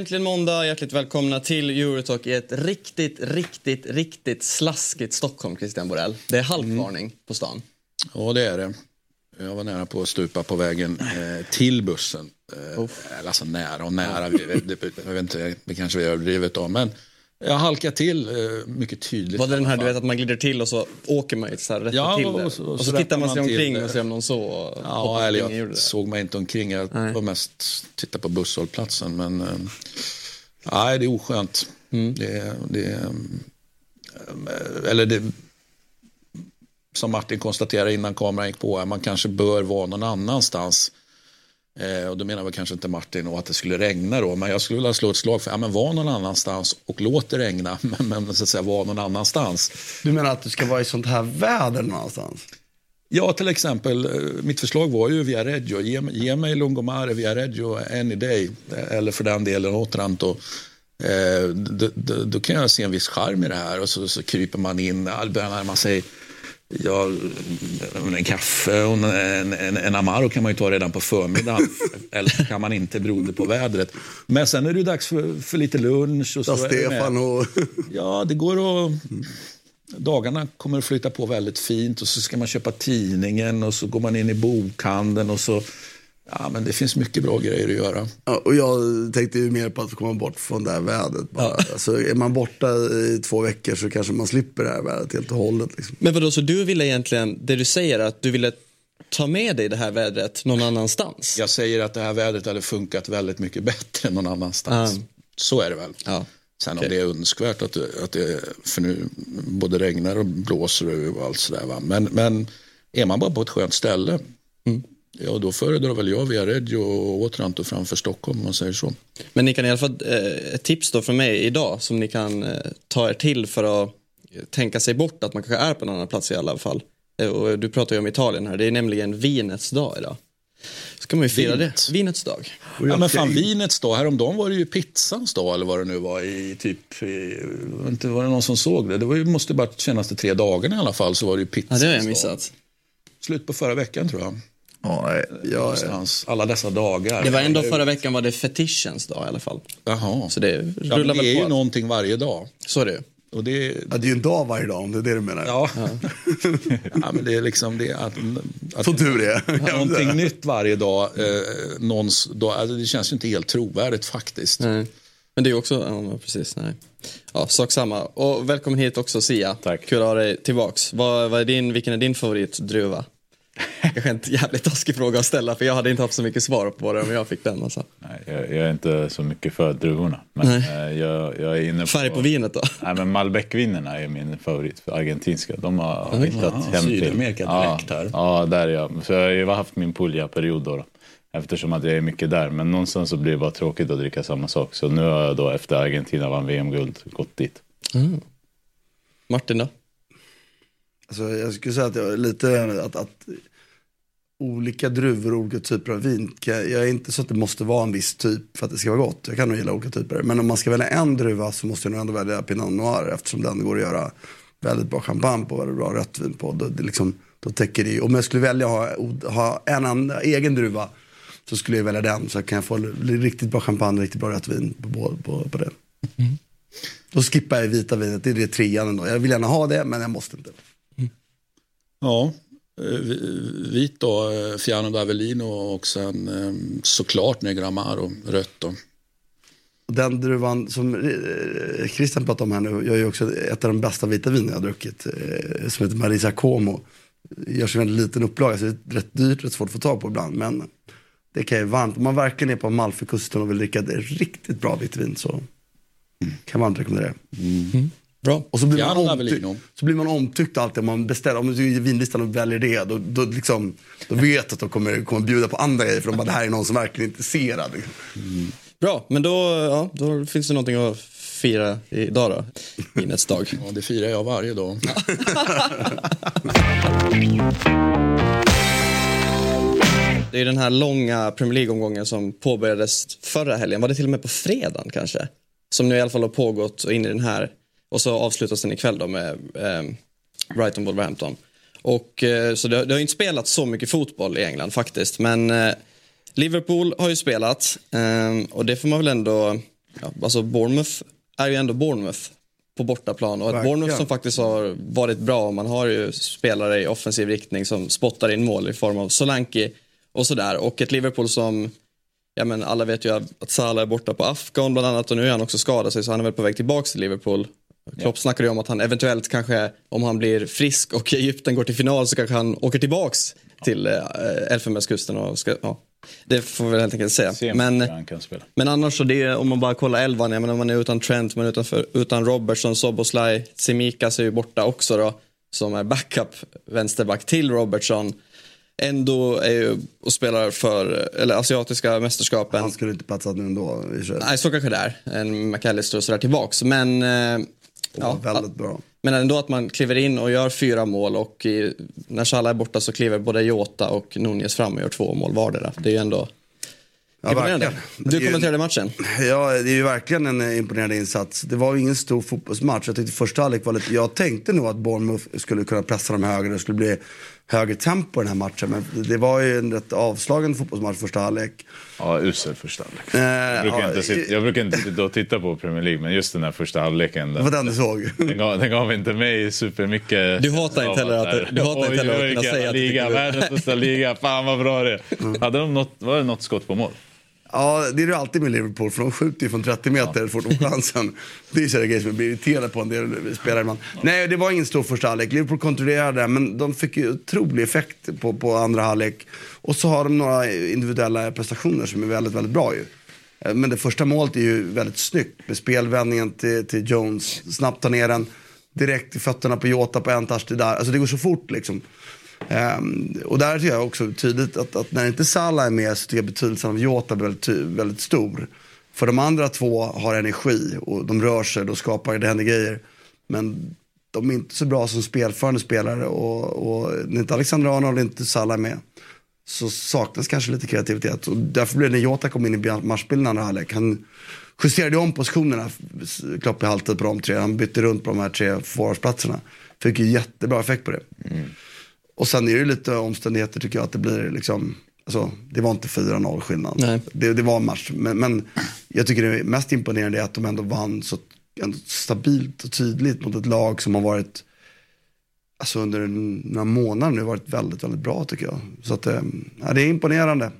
Äntligen måndag, hjärtligt välkomna till Eurotalk i ett riktigt, riktigt, riktigt slaskigt Stockholm, Christian Borell. Det är halkvarning mm. på stan. Ja, det är det. Jag var nära på att stupa på vägen eh, till bussen. Eh, alltså nära och nära, det, det, jag vet inte, det kanske vi överdrivet då. Men jag halkade till eh, mycket tydligt. Var det den här du vet att man glider till och så åker man så här rätt ja, till? Och så, och så tittar man sig omkring och ser om någon så Ja, eller jag såg mig inte omkring. Jag nej. var mest titta på busshållplatsen. Men eh, nej, det är oskönt. Mm. Det, det, eh, eller det, som Martin konstaterade innan kameran gick på, man kanske bör vara någon annanstans Eh, och då menar väl kanske inte Martin att det skulle regna då, men jag skulle vilja slå ett slag för ja, vara någon annanstans och låt det regna, men, men så att säga vara någon annanstans. Du menar att du ska vara i sånt här väder någonstans? Ja, till exempel, eh, mitt förslag var ju via Reggio. Ge, ge mig Lungomare via Reggio any day, eller för den delen Otranto. Eh, då, då, då, kan jag se en viss charm i det här och så, så kryper man in, börjar närma sig Ja, en kaffe och en, en, en, Amaro kan man ju ta redan på förmiddagen. Eller kan man inte beroende på vädret. Men sen är det dags för, för lite lunch. Och så Stefan och... Ja, det går att... Dagarna kommer att flytta på väldigt fint och så ska man köpa tidningen och så går man in i bokhandeln och så Ja, men det finns mycket bra grejer att göra. Ja, och jag tänkte ju mer på att komma bort från det här vädret. Bara. Ja. Alltså, är man borta i två veckor så kanske man slipper det här vädret helt och hållet. Liksom. Men vadå, så du ville egentligen, det du säger att du ville ta med dig det här vädret någon annanstans? Jag säger att det här vädret hade funkat väldigt mycket bättre någon annanstans. Ja. Så är det väl. Ja. Sen okay. om det är önskvärt att att det, för nu både regnar och blåser och allt sådär. Men, men är man bara på ett skönt ställe mm Ja, då föredrar väl jag via Reggio och Otranto framför Stockholm om man säger så. Men ni kan i alla fall, eh, ett tips då från mig idag som ni kan eh, ta er till för att tänka sig bort att man kanske är på en annan plats i alla fall. Eh, och du pratar ju om Italien här, det är nämligen vinets dag idag. Ska man ju fira Vint. det. Vinets dag. Ja men fan vinets dag, häromdagen var det ju pizzans dag eller vad det nu var i typ, i, inte var det någon som såg det? Det var ju, måste bara senaste tre dagarna i alla fall så var det ju pizzans dag. Ja det har jag missat. Slut på förra veckan tror jag. Ja, ja, alla dessa dagar. Det var ändå förra veckan var det fetitions dag i alla fall. Jaha. Så det rullar ja, det är ju någonting varje dag. Så är det och det, ja, det är ju en dag varje dag om det är det du menar. Ja, ja. ja men det är liksom det att... att Som tur är. någonting nytt varje dag. Eh, någons, då, alltså det känns ju inte helt trovärdigt faktiskt. Nej. Men det är också, ja precis, nej. Ja, sak samma. Och välkommen hit också Sia. Tack. Kul att ha dig tillbaks. Vad, vad är din, vilken är din favoritdruva? Kanske en jävligt taskig fråga att ställa för jag hade inte haft så mycket svar på det om jag fick den. Alltså. Nej, jag, jag är inte så mycket för druvorna. Men nej. Eh, jag, jag, är inne på, Färg på vinet då? Nej, men Malbec-vinerna är min favorit, för argentinska. De har, har hittat Aha, hem till. Sydamerika direkt här. Ja, där är jag. Så jag har haft min Puglia-period då, då. Eftersom att jag är mycket där. Men någonstans så blir det bara tråkigt att dricka samma sak. Så nu har jag då efter Argentina vann VM-guld gått dit. Mm. Martin då? Alltså, jag skulle säga att jag är lite att, att olika druvor och olika typer av vin. Jag är inte så att det måste vara en viss typ för att det ska vara gott. Jag kan nog gilla olika typer. Men om man ska välja en druva så måste jag nog ändå välja Pinot Noir eftersom den går att göra väldigt bra champagne på, väldigt bra röttvin på. Då, det liksom, då täcker det Om jag skulle välja att ha, ha en annan, egen druva så skulle jag välja den. Så kan jag få riktigt bra champagne, riktigt bra röttvin på, på, på det. Mm. Då skippar jag vita vinet, det är det trean ändå. Jag vill gärna ha det men jag måste inte. Mm. Ja, vit då, eh, Fiano d'Avellino och sen eh, såklart Negra Amaro, rött då. Den druvan som Christian pratade om här nu, jag är också ett av de bästa vita viner jag har druckit, som heter Marisa Como. Görs en väldigt liten upplaga, så det är rätt dyrt, rätt svårt att få tag på ibland. Men det kan jag varmt, om man verkligen är på Amalfikusten och vill dricka ett riktigt bra vitt vin så kan jag varmt rekommendera det. Mm. Bra. Och så blir, man omtyckt, så blir man omtyckt alltid om man beställer. Om du är vinlistan och väljer det, då, då, liksom, då vet att de kommer, kommer bjuda på andra grejer. För de bara, det här är någon som verkligen är intresserad. Mm. Bra, men då, ja, då finns det någonting att fira idag då. Minets dag. Ja, det firar jag varje dag. det är den här långa Premier League-omgången som påbörjades förra helgen. Var det till och med på fredagen kanske? som nu i alla fall har pågått och in i den här. Och så avslutas den ikväll då med eh, Brighton Wolverhampton. Och, eh, så det, det, har inte spelat så mycket fotboll i England faktiskt. Men eh, Liverpool har ju spelat eh, och det får man väl ändå... Ja, alltså Bournemouth är ju ändå Bournemouth på bortaplan. Och ett Bournemouth som faktiskt har varit bra. Man har ju spelare i offensiv riktning som spottar in mål i form av Solanke och sådär. Och ett Liverpool som, ja men alla vet ju att Salah är borta på Afghan bland annat och nu är han också skadad sig så han är väl på väg tillbaka till Liverpool. Klopp ja. snackade ju om att han eventuellt kanske, om han blir frisk och Egypten går till final så kanske han åker tillbaks till äh, Elfenbenskusten och ska, ja, det får vi helt enkelt se. se men, men annars så det, om man bara kollar elvan, jag menar man är utan Trent, man är utan, utan Robertson, Soboslaj, Simikas är ju borta också då, som är backup vänsterback till Robertson. Ändå är ju och spelar för eller asiatiska mästerskapen. Han skulle inte platsat nu ändå. Nej, så kanske det är. En McAllister och sådär tillbaks. Men, eh, ja, väldigt bra. Men ändå att man kliver in och gör fyra mål och i, när Salah är borta så kliver både Jota och Nunez fram och gör två mål vardera. Det är ju ändå Ja, verkligen. Du kommenterade matchen. Ja, det är ju verkligen en eh, imponerande insats. Det var ju ingen stor fotbollsmatch. Jag tyckte första halvlek var lite... Jag tänkte nog att Bournemouth skulle kunna pressa dem högre. Det skulle bli högre tempo i den här matchen. Men det var ju en rätt avslagen fotbollsmatch första halvlek. Ja, usel första halvlek. Eh, jag, brukar ja, inte sitta, jag brukar inte sitta och titta på Premier League, men just den här första halvleken. Det var den du såg? Den gav, den gav inte mig supermycket. Du hatar inte heller att, du hatar inte heller att kunna säga liga, att Världens bästa liga, fan vad bra det är. Mm. Hade de något, var det något skott på mål? Ja, det är det alltid med Liverpool, för de skjuter ju från 30 meter ja. fort de chansen. Det är sådana grejer som jag blir irriterad på en del spelare. Man. Nej, det var ingen stor första halvlek. Liverpool kontrollerade, men de fick ju otrolig effekt på, på andra halvlek. Och så har de några individuella prestationer som är väldigt, väldigt bra ju. Eh, men det första målet är ju väldigt snyggt med spelvändningen till, till Jones. Snabbt ta ner den, direkt i fötterna på Jota på en touch till där. Alltså det går så fort liksom. Um, och där tycker jag också tydligt att, att när inte Salah är med så tycker jag betydelsen av Jota blir väldigt, väldigt stor. För de andra två har energi och de rör sig, då skapar det händer grejer. Men de är inte så bra som spelförande spelare och, och när inte Alexander Arnold och inte Salah är med så saknas kanske lite kreativitet. Och därför blev det när Jota kom in i matchbilden andra halvlek. Han justerade om positionerna, Klopp i halvtid på de tre. Han bytte runt på de här tre forwardsplatserna. Fick ju jättebra effekt på det. Mm. Och sen är det lite omständigheter tycker jag att det blir liksom, alltså, det var inte 4-0 skillnad. Det, det, var en match. Men, men, jag tycker det mest imponerande är att de ändå vann så ändå stabilt och tydligt mot ett lag som har varit, alltså under några månader nu varit väldigt, väldigt bra tycker jag. Så att, eh, ja, det är imponerande.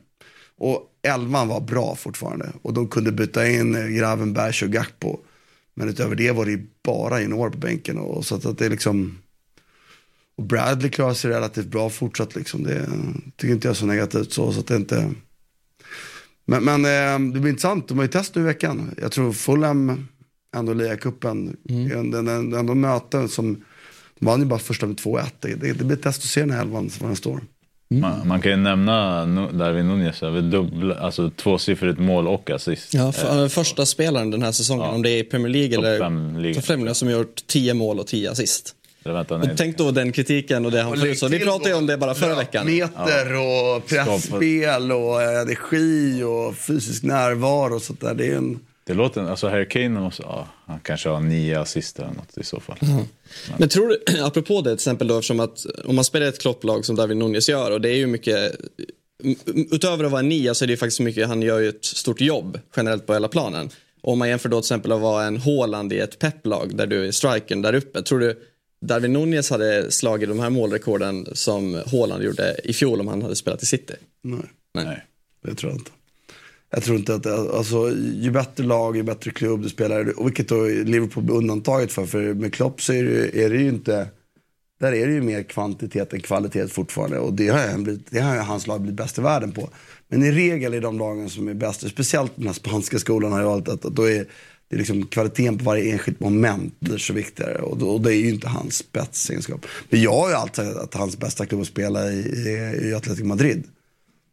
Och elvan var bra fortfarande. Och de kunde byta in Gravenberg och Gakpo. Men utöver det var det ju bara in år på bänken. Och, så att, att det är liksom och Bradley klarar sig relativt bra fortsatt liksom. Det tycker inte jag är så negativt så. så att det inte... Men, men eh, det blir intressant. De har ju test nu i veckan. Jag tror Fulham, ändå ligacupen, mm. den, den, ändå möten som, de vann ju bara första med 2-1. Det, det, det blir test att se den här elvan, var den står. Mm. Man, man, kan ju nämna Darwin Nunez över dubbla, alltså tvåsiffrigt mål och assist. Ja, för, eh, första spelaren den här säsongen, ja. om det är i Premier League eller Top 5 som gjort 10 mål och 10 assist. Vänta, och tänk då den kritiken och det han får. Vi pratade ju om det bara förra veckan. Meter och pressspel och energi och fysisk närvaro och sånt där. Det är en... Det låter, alltså Harry Kane måste, ja, han kanske har nio assist eller något i så fall. Mm. Men. Men tror du, apropå det till exempel då, eftersom att om man spelar ett klopplag som David Nunez gör och det är ju mycket Utöver att vara en nia så är det ju faktiskt mycket, han gör ju ett stort jobb generellt på hela planen. Om man jämför då till exempel att vara en Håland i ett pepplag där du är strikern där uppe. Tror du Darwin Nunez hade slagit de här målrekorden som Haaland gjorde i fjol om han hade spelat i City? Nej, Nej. det tror jag inte. Jag tror inte att, alltså, ju bättre lag, ju bättre klubb du spelar, och vilket då Liverpool blir undantaget för, för med Klopp så är det, är det ju inte, där är det ju mer kvantitet än kvalitet fortfarande. Och det har, blivit, det har hans lag blivit bäst i världen på. Men i regel är de lagen som är bäst, speciellt den här spanska skolan har ju valt att, att då är det är liksom kvaliteten på varje enskilt moment blir så viktigare. Och, då, och det är ju inte hans spetsegenskap. Men jag har ju alltid sagt att hans bästa klubb att spela i är Atletico Madrid.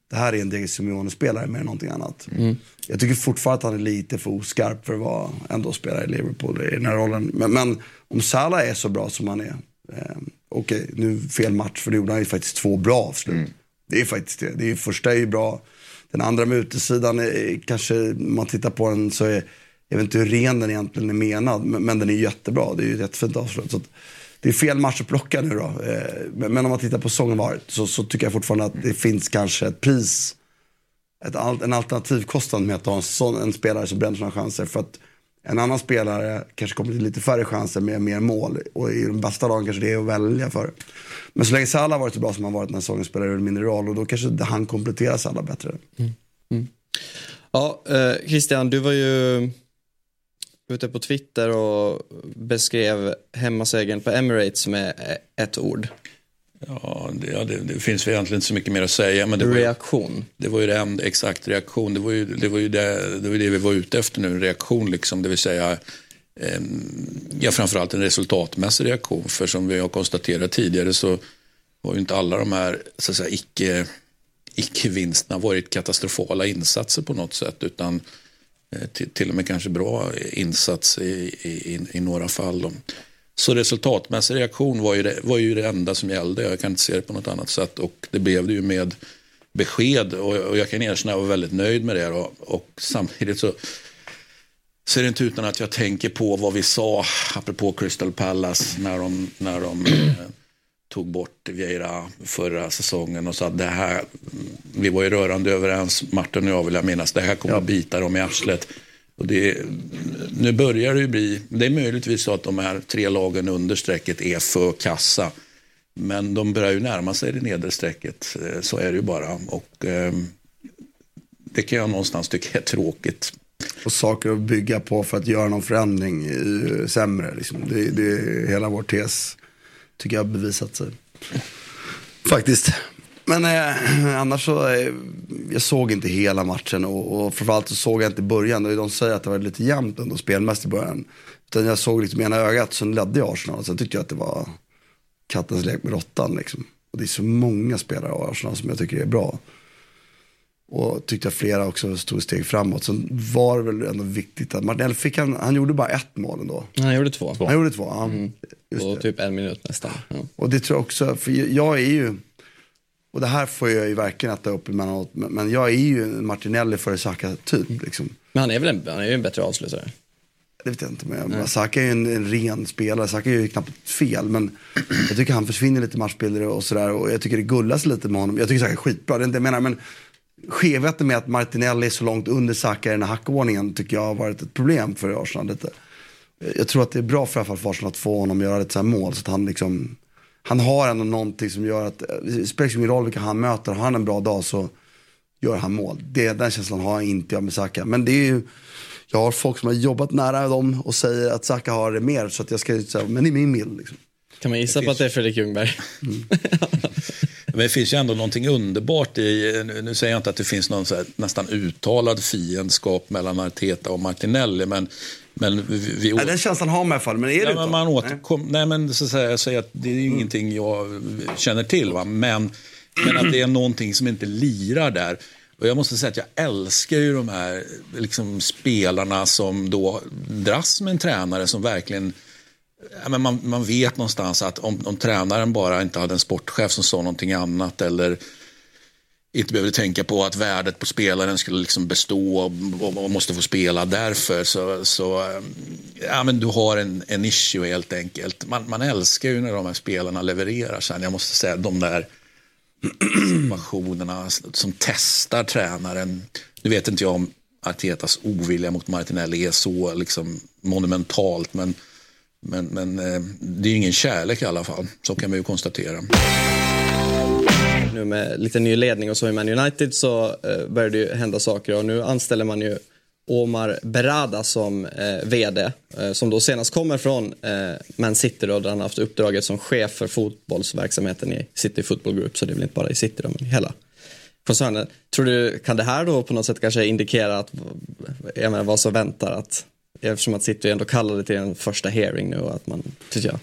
Det här är en Diego Simeone-spelare mer än någonting annat. Mm. Jag tycker fortfarande att han är lite för oskarp för att vara ändå spelare i Liverpool i den här rollen. Men, men om Salah är så bra som han är. Eh, Okej, okay, nu fel match för nu gjorde han ju faktiskt två bra avslut. Mm. Det är faktiskt det. det är, första är ju bra. Den andra med utesidan, är, kanske, om man tittar på den så är jag vet inte hur ren den egentligen är menad, men, men den är jättebra. Det är ju ett jättefint avslut. Så att, det är fel match att plocka nu då. Eh, men, men om man tittar på säsongen varit så, så tycker jag fortfarande att det finns kanske ett pris, ett, en alternativkostnad med att ha en, sån, en spelare som bränner sina chanser. För att en annan spelare kanske kommer till lite färre chanser med mer mål. Och i de bästa dagen kanske det är att välja för. Men så länge Salah har varit så bra som han varit den här säsongen spelar det mindre roll. Och då kanske han kompletterar Salah bättre. Mm. Mm. Ja, eh, Christian, du var ju ute på Twitter och beskrev hemmasegern på Emirates med ett ord. Ja, det, ja det, det, finns egentligen inte så mycket mer att säga. Men det reaktion. Var, det var ju det enda, exakt reaktion. Det var ju det, var ju det, det, var det vi var ute efter nu, en reaktion liksom. Det vill säga, eh, ja framförallt en resultatmässig reaktion. För som vi har konstaterat tidigare så var ju inte alla de här så att säga, icke, icke-vinsterna varit katastrofala insatser på något sätt. Utan Eh, till, till och med kanske bra insats i, i, i några fall. Så resultatmässig reaktion var ju, det, var ju det enda som gällde. Jag kan inte se det på något annat sätt. Och det blev det ju med besked. Och, och jag kan erkänna att jag var väldigt nöjd med det. Då. Och samtidigt så, ser det inte utan att jag tänker på vad vi sa, apropå Crystal Palace, när de, när de eh, tog bort Vieira förra säsongen och sa att det här, vi var ju rörande överens, Martin och jag vill jag minnas, det här kommer ja. att bita dem i arslet. Och det, nu börjar det ju bli, det är möjligtvis så att de här tre lagen under strecket är för kassa. Men de börjar ju närma sig det nedre strecket, eh, så är det ju bara. Och eh, det kan jag någonstans tycka är tråkigt. Och saker att bygga på för att göra någon förändring är sämre. Liksom. Det, det, hela vår tes tycker jag har bevisat sig. Faktiskt. Men eh, annars så, eh, jag såg inte hela matchen och, och framförallt så såg jag inte i början. De säger att det var lite jämnt ändå spelmässigt i början. Utan jag såg liksom ena ögat, sen ledde jag Arsenal. Sen tyckte jag att det var kattens lek med råttan liksom. Och det är så många spelare av Arsenal som jag tycker är bra. Och tyckte att flera också stod steg framåt. Sen var det väl ändå viktigt att Martinelli fick han, han gjorde bara ett mål ändå. Han gjorde två. Han gjorde två, ja. Mm. På typ en minut nästan. Ja. Och det tror jag också, för jag är ju, och det här får jag ju verkligen äta upp emellanåt, men jag är ju Martinelli före Saka typ. Mm. Liksom. Men han är väl en, han är ju en bättre avslutare? Det vet jag inte, men Nej. Saka är ju en, en, ren spelare. Saka är ju knappt fel, men jag tycker han försvinner lite matchbilder och sådär. Och jag tycker det gullas lite med honom. Jag tycker Saka är skitbra, det är inte jag menar, men skevheten med att Martinelli är så långt under Saka i den här hackordningen tycker jag har varit ett problem för Arsenal lite. Jag tror att det är bra för, Arsenal att få honom att göra lite så här mål så att han liksom han har ändå någonting som gör att, det spelar ingen roll vilka han möter, har han en bra dag så gör han mål. Det, den känslan har inte jag med Saka. Men det är ju, jag har folk som har jobbat nära dem och säger att Saka har det mer. Så att jag ska säga, men det är min bild. Liksom. Kan man gissa på att det är Fredrik Ljungberg? Mm. men det finns ju ändå någonting underbart i, nu säger jag inte att det finns någon nästan uttalad fiendskap mellan Arteta och Martinelli, men men vi, vi, ja, den känslan har man i alla fall, men är det ja, man återkom, nej. nej. men så att säga, jag säger att det är mm. ingenting jag känner till. Va? Men, men att det är någonting som inte lirar där. Och jag måste säga att jag älskar ju de här liksom, spelarna som då dras med en tränare som verkligen Ja, men man, man vet någonstans att om, om tränaren bara inte hade en sportchef som sa någonting annat eller inte behövde tänka på att värdet på spelaren skulle liksom bestå och, och måste få spela därför. Så, så eh, ja, men du har en, en issue helt enkelt. Man, man älskar ju när de här spelarna levererar sen. Jag måste säga de där situationerna som testar tränaren. Nu vet inte jag om Artetas ovilja mot Martinelli är så liksom monumentalt. Men, men, men eh, det är ju ingen kärlek i alla fall. Så kan vi ju konstatera nu med lite ny ledning och så i Man United så eh, börjar det ju hända saker och nu anställer man ju Omar Berada som eh, vd, eh, som då senast kommer från eh, Man City då, där han haft uppdraget som chef för fotbollsverksamheten i City Football Group, så det är väl inte bara i City då, men i hela koncernen. Tror du, kan det här då på något sätt kanske indikera att, jag menar, vad som väntar? Att, eftersom att City ändå kallade till en första hearing nu och att man, tycker jag,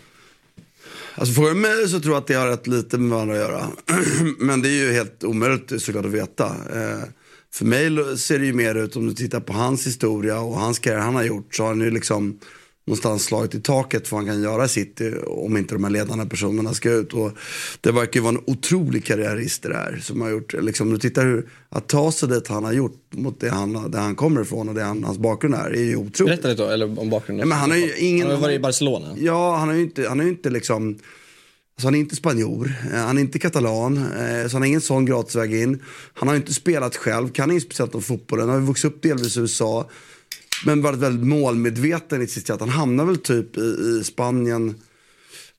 Alltså frågar mig så tror jag att det har rätt lite med varandra att göra. Men det är ju helt omöjligt såklart att veta. Eh, för mig ser det ju mer ut, om du tittar på hans historia och hans karriär han har gjort, så har han ju liksom någonstans slaget i taket för vad han kan göra i City om inte de här ledande personerna ska ut. Och det verkar ju vara en otrolig karriärist det här som har gjort, liksom, du tittar hur, att ta sig dit han har gjort mot det han, där han kommer ifrån och det han, hans bakgrund är, är ju otroligt. Berätta lite då, eller om bakgrunden. Ja, men han har ju ingen... Han har varit i Barcelona. Ja, han har ju inte, han har inte liksom, alltså han är inte spanjor, eh, han är inte katalan, eh, så han har ingen sån gratisväg in. Han har ju inte spelat själv, kan inget speciellt om fotbollen, han har ju vuxit upp delvis i USA. Men varit väldigt målmedveten i sitt sätt. Han hamnar väl typ i, i Spanien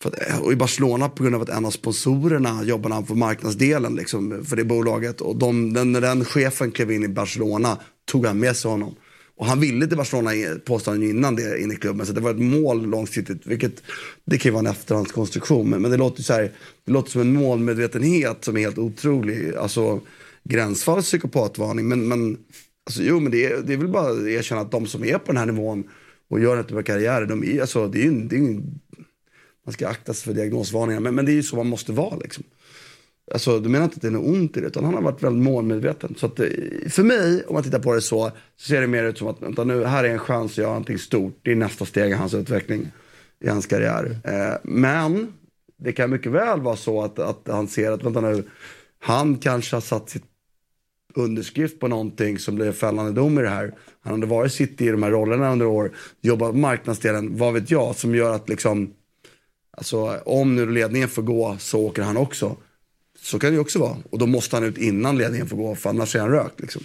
för att, och i Barcelona på grund av att en av sponsorerna jobbade han för marknadsdelen liksom, för det bolaget. Och de, den, när den chefen klev in i Barcelona tog han med sig honom. Och han ville till Barcelona påstod han innan det in i klubben. Så det var ett mål långsiktigt. Vilket, det kan ju vara en efterhandskonstruktion. Men, men det, låter så här, det låter som en målmedvetenhet som är helt otrolig. Alltså gränsfall psykopatvarning. Men, men Alltså, jo, men det är, det är väl bara att erkänna att de som är på den här nivån och gör en typ karriär, de är, alltså, det är ju, det är ju, man ska akta sig för diagnosvarningar, men, men det är ju så man måste vara. Liksom. Alltså, du menar inte att det är något ont i det, utan han har varit väldigt målmedveten. Så att, eh, för mig, om man tittar på det så, så ser det mer ut som att vänta, nu, här är en chans att göra någonting stort. Det är nästa steg i hans utveckling, i hans karriär. Eh, men det kan mycket väl vara så att, att han ser att, vänta nu, han kanske har satt sitt underskrift på någonting som blir fällande dom i det här. Han hade varit City i de här rollerna under år, jobbat på marknadsdelen, vad vet jag, som gör att liksom, alltså om nu ledningen får gå så åker han också. Så kan det ju också vara. Och då måste han ut innan ledningen får gå, för annars är han rökt. Liksom.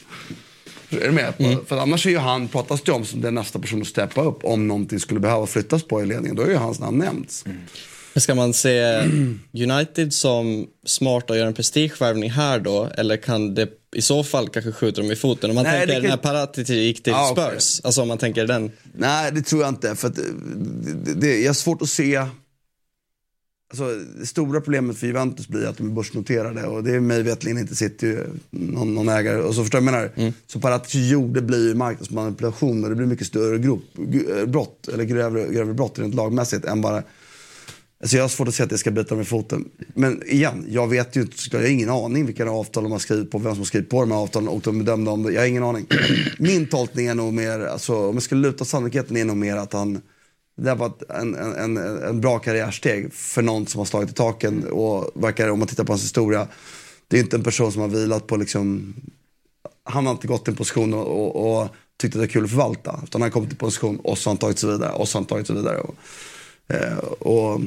Är du med? Mm. För annars är ju han, pratas det om som den nästa person att steppa upp om någonting skulle behöva flyttas på i ledningen. Då är ju hans namn nämnts. Mm. Ska man se United som smart att göra en prestigevärvning här då? Eller kan det i så fall kanske skjuta dem i foten? Om man Nej, tänker kan... när Paratici gick till ah, Spurs, okay. alltså om man tänker den. Nej, det tror jag inte. För att det, det, jag har svårt att se... Alltså, det stora problemet för Juventus blir att de är börsnoterade och det är mig veterligen inte sitter någon, någon ägare. Och så förstår jag menar. Mm. Så Paratici gjorde blir ju marknadsmanipulation och det blir mycket större grop, brott, eller grövre, grövre brott rent lagmässigt än bara Alltså jag har svårt att se att det ska bita mig i foten. Men igen, jag vet ju inte, jag har ingen aning vilka avtal de har skrivit på, vem som har skrivit på de här avtalen och de bedömde om det. Jag har ingen aning. Min tolkning är nog mer, alltså, om jag skulle luta sannolikheten är nog mer att han, det har varit en, en, en, en bra karriärsteg för någon som har slagit i taken och verkar, om man tittar på hans historia, det är inte en person som har vilat på liksom, han har inte gått i en position och, och, och tyckt att det är kul att förvalta. Utan han har kommit till en position och så har han tagit sig vidare och så har han tagit sig vidare. Och, eh, och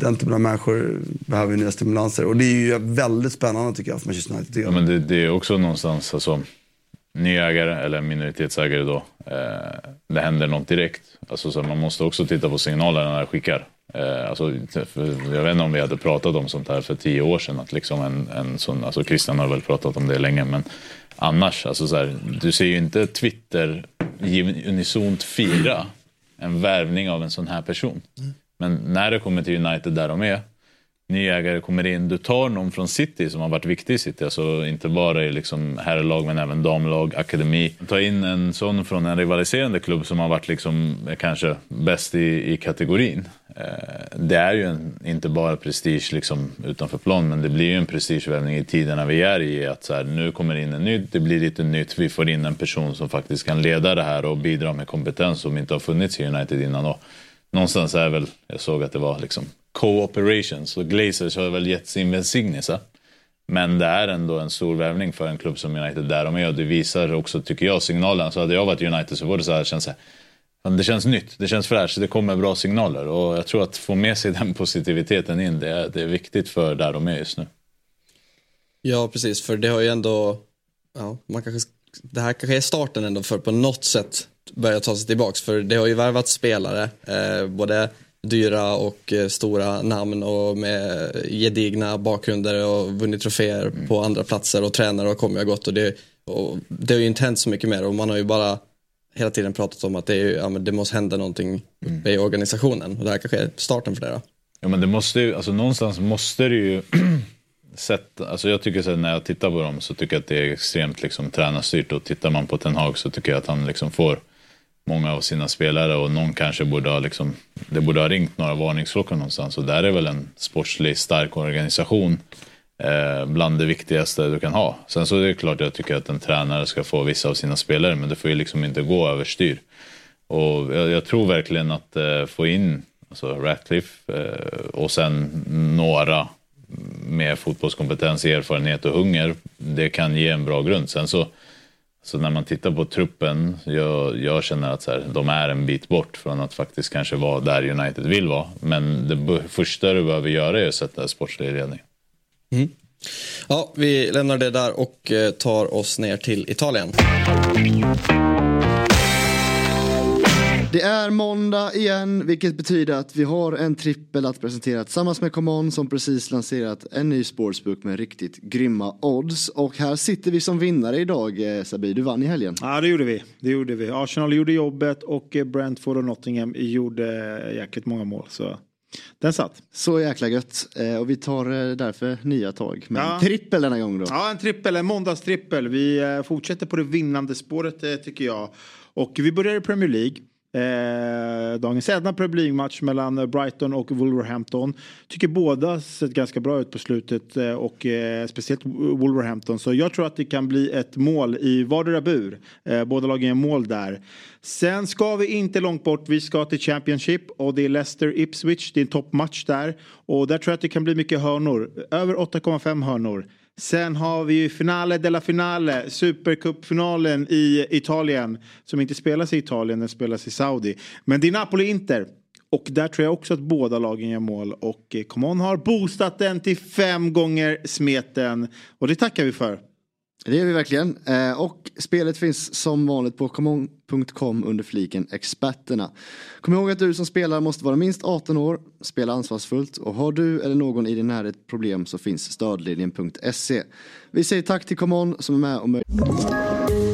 den typen av människor behöver nya stimulanser. Och det är ju väldigt spännande tycker jag för Manchester United. Ja, men det, det, är också någonstans, alltså, ny ägare eller minoritetsägare då, eh, det händer något direkt. Alltså, så man måste också titta på signalerna när skickar. Eh, alltså, jag vet inte om vi hade pratat om sånt här för tio år sedan. Att liksom en, en sån, alltså Christian har väl pratat om det länge, men annars, alltså så här, du ser ju inte Twitter unisont fira en värvning av en sån här person. Mm. Men när det kommer till United där de är, ny ägare kommer in, du tar någon från City som har varit viktig i City, alltså inte bara i liksom herrlag men även damlag, akademi. Ta in en sån från en rivaliserande klubb som har varit liksom eh, kanske bäst i, i kategorin. Eh, det är ju en, inte bara prestige liksom utanför plan, men det blir ju en prestigevärvning i tiderna vi är i. Att så här, nu kommer in en ny, det blir lite nytt, vi får in en person som faktiskt kan leda det här och bidra med kompetens som inte har funnits i United innan. Och någonstans är väl, jag såg att det var liksom co-operations och Glazers har väl gett sin välsignelse. Men det är ändå en stor värvning för en klubb som United där de är och det visar också, tycker jag, signalen. Så hade jag varit United så var det så här, känns det, det känns nytt, det känns fräscht, det kommer bra signaler och jag tror att få med sig den positiviteten in, det är, det är viktigt för där de är just nu. Ja, precis, för det har ju ändå, ja, man kanske, det här kanske är starten ändå för på något sätt börja ta sig tillbaks. För det har ju värvat spelare, eh, både dyra och eh, stora namn och med gedigna bakgrunder och vunnit troféer mm. på andra platser och tränare har kommit och gått. Och det, och det har ju inte hänt så mycket mer och man har ju bara hela tiden pratat om att det, är, ja, det måste hända någonting mm. i organisationen och det här kanske är starten för det då. Ja men det måste ju, alltså någonstans måste det ju sätta, alltså jag tycker så när jag tittar på dem så tycker jag att det är extremt liksom tränarstyrt och tittar man på Ten Hag så tycker jag att han liksom får många av sina spelare och någon kanske borde ha, liksom, det borde ha ringt några varningsklockor någonstans. Och där är väl en sportslig stark organisation eh, bland det viktigaste du kan ha. Sen så är det klart jag tycker att en tränare ska få vissa av sina spelare men det får ju liksom inte gå överstyr. Och jag, jag tror verkligen att eh, få in alltså Ratcliffe eh, och sen några med fotbollskompetens, erfarenhet och hunger, det kan ge en bra grund. Sen så, så när man tittar på truppen, jag, jag känner att så här, de är en bit bort från att faktiskt kanske vara där United vill vara. Men det första du behöver göra är att sätta sportslig ledning. Mm. Ja, vi lämnar det där och eh, tar oss ner till Italien. Det är måndag igen, vilket betyder att vi har en trippel att presentera tillsammans med Common som precis lanserat en ny sportsbook med riktigt grymma odds. Och här sitter vi som vinnare idag, eh, Sabi. Du vann i helgen. Ja, det gjorde vi. Det gjorde vi. Arsenal gjorde jobbet och eh, Brentford och Nottingham gjorde eh, jäkligt många mål. Så den satt. Så jäkla gött. Och vi tar därför nya tag. Men Ja. trippel denna gång då. Ja, en trippel, en måndagstrippel. Vi fortsätter på det vinnande spåret tycker jag. Och vi börjar i Premier League. Eh, dagens enda Premier League-match mellan Brighton och Wolverhampton. Tycker båda sett ganska bra ut på slutet eh, och eh, speciellt Wolverhampton. Så jag tror att det kan bli ett mål i vardera bur. Eh, båda lagen gör mål där. Sen ska vi inte långt bort. Vi ska till Championship och det är Leicester Ipswich. Det är en toppmatch där. Och där tror jag att det kan bli mycket hörnor. Över 8,5 hörnor. Sen har vi ju Finale della Finale, Supercupfinalen i Italien. Som inte spelas i Italien, den spelas i Saudi. Men det är Napoli-Inter. Och där tror jag också att båda lagen gör mål. Och eh, Coman har boostat den till fem gånger smeten. Och det tackar vi för. Det gör vi verkligen. Eh, och spelet finns som vanligt på common.com under fliken experterna. Kom ihåg att du som spelare måste vara minst 18 år, spela ansvarsfullt och har du eller någon i din närhet problem så finns stödlinjen.se. Vi säger tack till Common som är med och möjliggör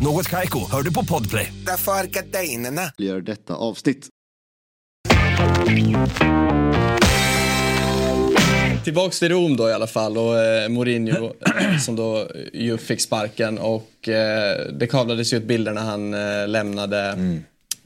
Något Kaiko, hör du på Podplay. Därför är gardinerna. detta avsnitt. Tillbaks till Rom då i alla fall och eh, Mourinho eh, som då ju fick sparken och eh, det kavlades ju ut bilder när han eh, lämnade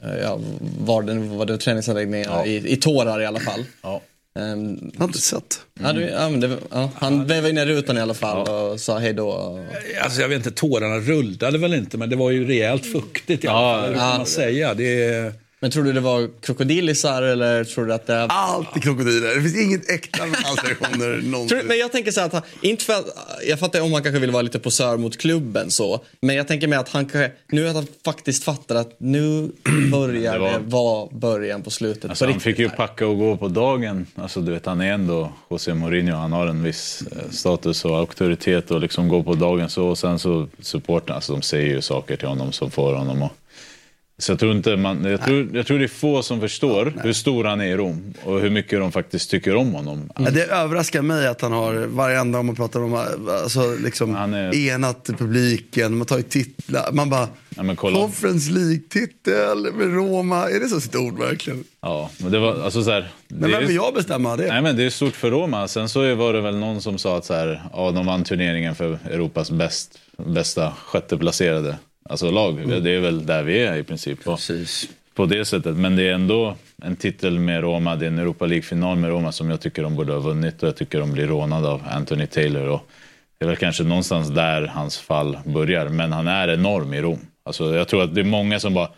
eh, ja, var det, var det träningsanläggningen i, i tårar i alla fall. Ja. Ehm, Jag har inte sett. ja, du, ja, men det, ja, han vevade in i rutan i alla fall och sa hej då. Alltså jag vet inte, tårarna rullade väl inte, men det var ju rejält fuktigt i alla fall. Kan man säga? Det är... Men tror du det var krokodilisar eller tror du att det... Alltid krokodiler. Det finns inget äkta med hans reaktioner men jag tänker så här att han, inte för att, jag fattar om han kanske vill vara lite posör mot klubben så. Men jag tänker mig att han kanske, nu att han faktiskt fattar att nu börjar Det det, var- vara början på slutet. Alltså, på han fick ju packa och gå på dagen. Alltså, du vet, han är ändå José Mourinho. Han har en viss eh, status och auktoritet och liksom gå på dagen så. Och sen så supporten, alltså de säger ju saker till honom som får honom att... Så jag tror inte man, jag tror, jag tror det är få som förstår hur stor han är i Rom och hur mycket de faktiskt tycker om honom. Ja, Det överraskar mig att han har varenda om man pratar om alltså, liksom, är- enat publiken, man tar ju titlar, man bara Ja, men kolla. Conference League-titel med Roma, är det så stort verkligen? Ja, men det var alltså så här, Men vem är- vill jag bestämma det? Nej men det är stort för Roma. Sen så var det väl någon som sa att så här, ja, de vann turneringen för Europas bäst, bästa sjätteplacerade alltså lag. Det är väl där vi är i princip. På, på det sättet. Men det är ändå en titel med Roma. Det är en Europa League-final med Roma som jag tycker de borde ha vunnit och jag tycker de blir rånade av Anthony Taylor. Och det är väl kanske någonstans där hans fall börjar. Men han är enorm i Rom. Alltså, jag tror att det är många som bara,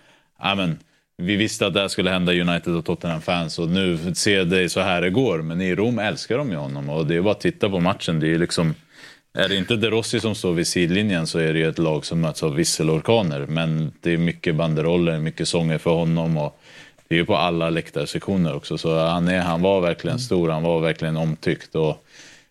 vi visste att det här skulle hända United och Tottenham-fans och nu ser det så här det går. Men i Rom älskar de ju honom och det är bara att titta på matchen. Det är ju liksom, är det inte De Rossi som står vid sidlinjen så är det ju ett lag som möts av visselorkaner. Men det är mycket banderoller, mycket sånger för honom och det är ju på alla läktarsektioner också. Så han, är, han var verkligen stor, han var verkligen omtyckt. Och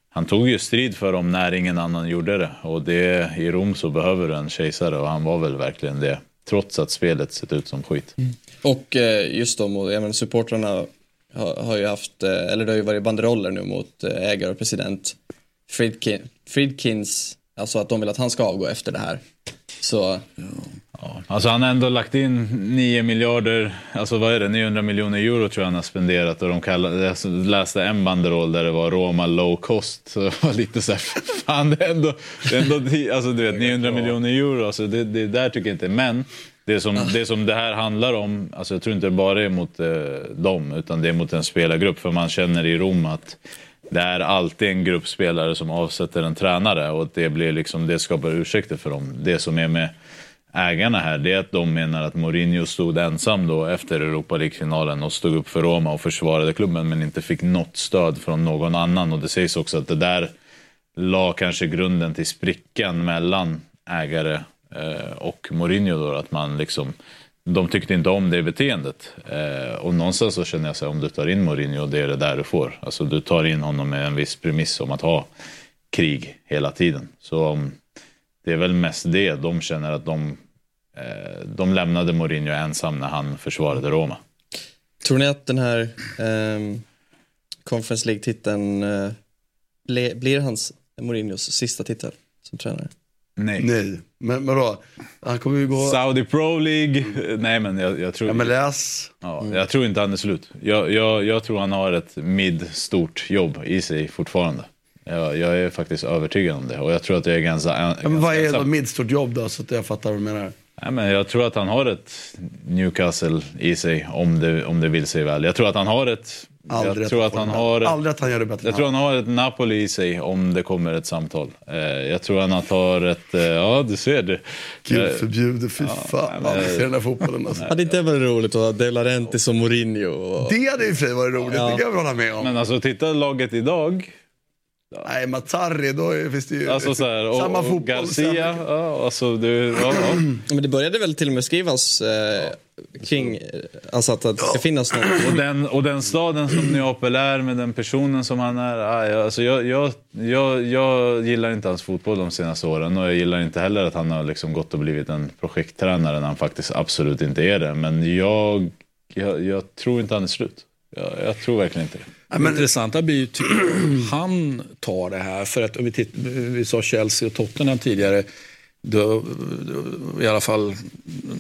han tog ju strid för dem när ingen annan gjorde det. Och det, i Rom så behöver du en kejsare och han var väl verkligen det. Trots att spelet sett ut som skit. Och eh, just då, jag menar, supportrarna har, har ju haft, eh, eller det har ju varit banderoller nu mot eh, ägare och president Friedkin, Friedkins, alltså att de vill att han ska avgå efter det här. Så Ja, alltså han har ändå lagt in 9 miljarder, alltså vad är det, 900 miljoner euro tror jag han har spenderat. Och de kallade, jag läste en banderoll där det var Roma low cost. Så det var lite så här, fan det är ändå, det är ändå alltså du vet 900 miljoner euro. Alltså det, det där tycker jag inte, men det som, det som det här handlar om, alltså jag tror inte det bara är mot eh, dem, utan det är mot en spelargrupp. För man känner i Rom att det är alltid en grupp spelare som avsätter en tränare och det, blir liksom, det skapar ursäkter för dem. Det som är med ägarna här, det är att de menar att Mourinho stod ensam då efter Europa League-finalen och stod upp för Roma och försvarade klubben men inte fick något stöd från någon annan. Och det sägs också att det där la kanske grunden till sprickan mellan ägare eh, och Mourinho då, att man liksom de tyckte inte om det beteendet. Eh, och någonstans så känner jag så här, om du tar in Mourinho, det är det där du får. Alltså du tar in honom med en viss premiss om att ha krig hela tiden. Så um, det är väl mest det de känner att de, eh, de lämnade Mourinho ensam när han försvarade Roma. Tror ni att den här eh, Conference League-titeln eh, blir hans, Mourinhos sista titel som tränare? Nej. Nej, men vadå? Han kommer ju gå... Saudi Pro League. Nej men jag, jag tror... MLS. Ja, jag tror inte han är slut. Jag, jag, jag tror han har ett mid-stort jobb i sig fortfarande. Jag, jag är faktiskt övertygad om det och jag tror att jag är ganska... Men vad är då midstort jobb då så att jag fattar vad du menar? Nej, men jag tror att han har ett Newcastle i sig om det, om det vill sig väl. Jag tror att han har ett... Aldrig jag tror att han har... Aldrig att han gör det bättre Jag tror han har ett Napoli i sig om det kommer ett samtal. Eh, jag tror han har ett... Eh, ja, du ser det. Gud Eh, förbjude, fy fan vad jag ser den här fotbollen alltså. Hade inte det varit roligt att ha De Laurentiis och Mourinho? Och... Det hade i och för sig varit roligt, Ja. det kan jag hålla med om. Men alltså titta laget idag. Nej, Mazzarri, då är- finns det ju Alltså så här, och, samma och fotboll. Garcia. Ja, alltså du, ja, ja. Men det började väl till och med skrivas eh, kring eh, alltså att det ska finnas någon. Och den, och den staden som Neapel är med den personen som han är. aj, Alltså jag, jag, jag, jag gillar inte hans fotboll de senaste åren och jag gillar inte heller att han har liksom gått och blivit en projekttränare när han faktiskt absolut inte är det. Men jag, jag, jag tror inte han är slut. Jag, jag tror verkligen inte det. Det intressanta blir ju hur han tar det här. För att om vi, titt, vi sa Chelsea och Tottenham tidigare. Då, då, I alla fall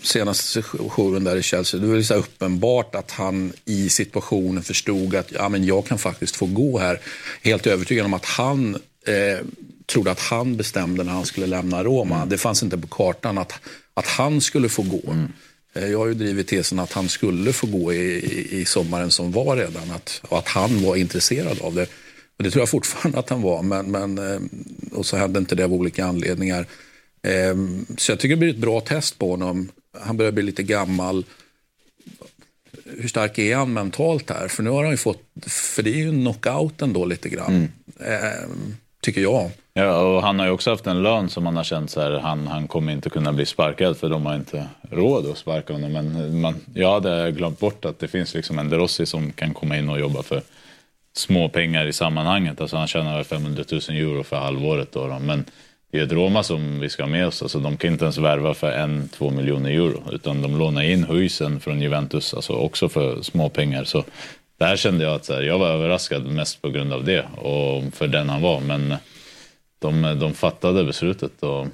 senaste sessionen där i Chelsea. Det var så uppenbart att han i situationen förstod att ja, men jag kan faktiskt få gå här. Helt övertygad om att han eh, trodde att han bestämde när han skulle lämna Roma. Det fanns inte på kartan att, att han skulle få gå. Eh, Jag har ju drivit tesen att han skulle få gå i, i, i sommaren som var redan att, och att han var intresserad av det. Och det tror jag fortfarande att han var, men, men, eh, och så hände inte det av olika anledningar. Eh, Så jag tycker det blir ett bra test på honom. Han börjar bli lite gammal. Hur stark är han mentalt här? För nu har han ju fått, för det är ju knockouten då lite grann. Eh, Tycker jag. Ja, och han har ju också haft en lön som han har känt så här, han, han kommer inte kunna bli sparkad för de har inte råd att sparka honom. Men man, jag hade glömt bort att det finns liksom en derossi som kan komma in och jobba för små pengar i sammanhanget. Alltså han tjänar väl 500 000 euro för halvåret då. då. Men det är ett Roma som vi ska ha med oss. Alltså de kan inte ens värva för en, två miljoner euro. Utan de lånar in Huisen från Juventus, alltså också för små pengar. Så där kände jag att här, jag var överraskad mest på grund av det och för den han var. Men de, de fattade beslutet. Och,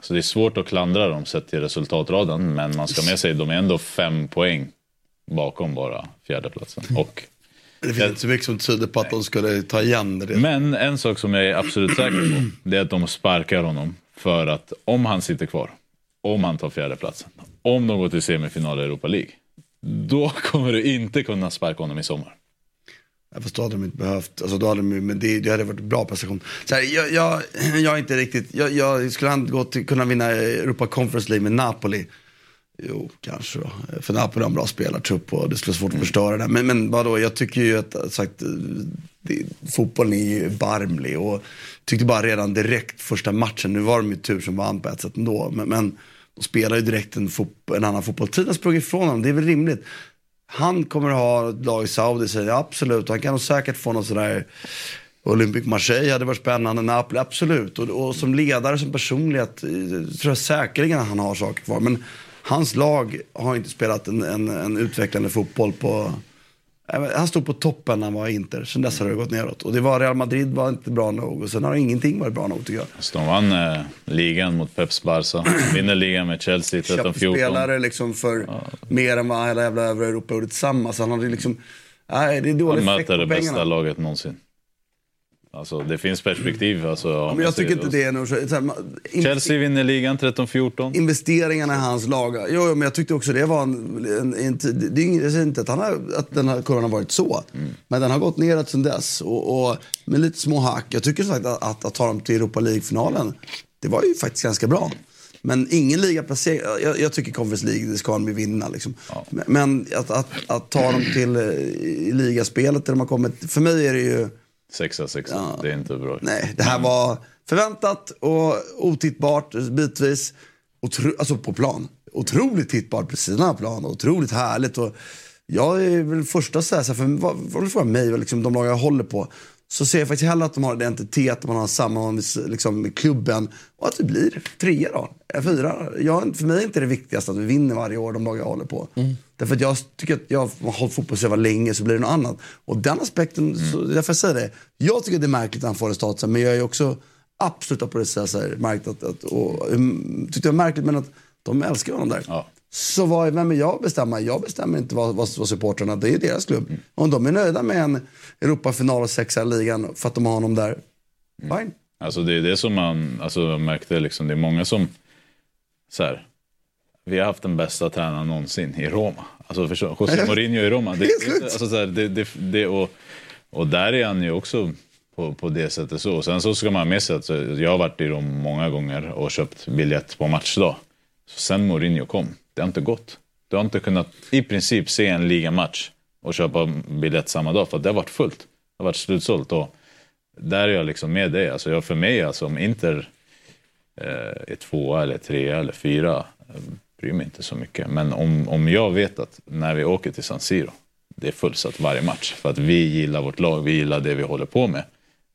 så det är svårt att klandra dem sett till resultatraden. Men man ska med sig, de är ändå fem poäng bakom bara fjärdeplatsen. Och Det finns inte så mycket som tyder på att de skulle ta igen det. Men en sak som jag är absolut säker på, det är att de sparkar honom. För att om han sitter kvar, om han tar fjärdeplatsen, om de går till semifinal i Europa League, då kommer du inte kunna sparka honom i sommar. Jag förstår att de inte behövt, alltså då hade de, men det, det hade varit en bra prestation. Så här, jag, jag, jag är inte riktigt, jag, jag skulle han gå till, kunna vinna Europa Conference League med Napoli? Jo, kanske då. För Napoli har en bra spelartrupp och det skulle vara svårt att förstöra det. Men, men vadå, jag tycker ju att sagt, det, fotbollen är ju barmlig och tyckte bara redan direkt första matchen, nu var de ju tur som vann på ett sätt ändå, men, men de spelar ju direkt en, fot, en annan fotboll. Tiden har sprungit ifrån honom, det är väl rimligt. Han kommer att ha ett lag i Saudi, säger jag, absolut. Han kan nog säkert få någon sån där Olympic Marseille hade varit spännande, Napoli, absolut. Och, och som ledare, som personlighet, eh, tror jag säkerligen att han har saker kvar. Men hans lag har inte spelat en, en, en utvecklande fotboll på han stod på toppen när han var i Inter, sen dess har det gått neråt. Och det var Real Madrid var inte bra nog och sen har ingenting varit bra nog tycker jag. Så de vann eh, ligan mot Peps Barca. Vinner ligan med Chelsea Köpte 13-14. spelare liksom för mer än vad hela jävla övriga Europa gjorde tillsammans. Han hade liksom, nej det är Han dålig effekt möter på det bästa pengarna. laget någonsin. Alltså det finns perspektiv. Alltså, Ja, men jag tycker inte det är något, så här, man- in- Chelsea vinner ligan 13-14. investeringarna i hans lag. Jo, jo, men jag tyckte också det var en, en, en. Det är jag säger inte att, han har, att den här kurvan har varit så. Men den har gått neråt sedan dess. Och, och med lite små hack. Jag tycker som sagt att, att, att ta dem till Europa League-finalen, det var ju faktiskt ganska bra. Men ingen ligaplacering. Jag, jag tycker Conference League, det ska de vinna. Liksom. Men, men att, att, att ta dem till eh, i ligaspelet där de har kommit. För mig är det ju... Sexa, sexa. Det är inte bra. Nej, det här var förväntat och otittbart bitvis. Otro, alltså på plan. Otroligt tittbart på sidan av plan. Otroligt härligt. Och jag är väl första att säga, så här, för vad, frågar mig, vad liksom, de lag jag håller på. Så ser jag faktiskt hellre att de har en identitet, man har samma liksom, med klubben. Och att vi blir trea då, eh, fyra. Jag, för mig är inte det viktigaste att vi vinner varje år, de lag jag håller på. Därför att jag tycker att jag har hållit fotboll så länge så blir det något annat. Och den aspekten, så, därför jag säger det. Jag tycker det är märkligt att han får den statusen, men jag är också absolut på det sättet märkt att, att och, um, tyckte det var märkligt men att de älskar honom där. Ja. Så vad, vem är jag att bestämma? Jag bestämmer inte vad, vad, vad supportrarna, det är deras klubb. Om de är nöjda med en Europafinal och sexa i ligan för att de har honom där, fine. Alltså det är det som man alltså, jag märkte, liksom, det är många som, så här, vi har haft den bästa tränaren någonsin i Roma. Alltså förstå, José Mourinho i Roma. Det, alltså, så här, det, det, det, och, och där är han ju också på, på det sättet så. Sen så ska man ha med sig att jag har varit i Rom många gånger och köpt biljett på matchdag. Så sen Mourinho kom, det har inte gått. Du har inte kunnat i princip se en ligamatch och köpa biljett samma dag för det har varit fullt. Det har varit slutsålt. Och där är jag liksom med dig. Alltså jag, för mig, alltså, om Inter eh, är tvåa eller trea eller fyra, eh, bryr mig inte så mycket. Men om, om jag vet att när vi åker till San Siro, det är fullsatt varje match. För att vi gillar vårt lag, vi gillar det vi håller på med.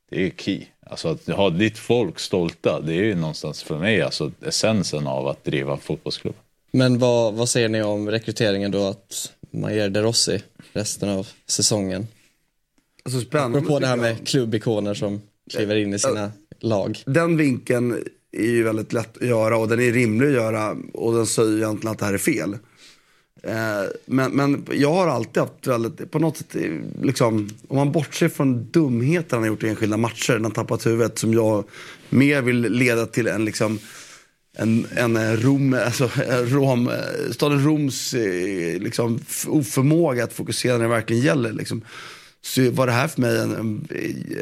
Det är key. Alltså att ha ditt folk stolta, det är ju någonstans för mig alltså essensen av att driva fotbollsklubb. Men vad, vad säger ni om rekryteringen då att man ger De Rossi resten av säsongen? Alltså spännande. Apropå det här med klubbikoner som kliver in i sina lag. Den vinkeln är ju väldigt lätt att göra och den är rimlig att göra och den säger ju egentligen att det här är fel. Eh, men, men jag har alltid haft väldigt, på något sätt, liksom, om man bortser från dumheter han har gjort i enskilda matcher, när han tappat huvudet, som jag mer vill leda till en liksom en, en eh, Rom, alltså eh, Rom, eh, staden Roms liksom, oförmåga att fokusera när det verkligen gäller. Liksom. Så var det här för mig en, en,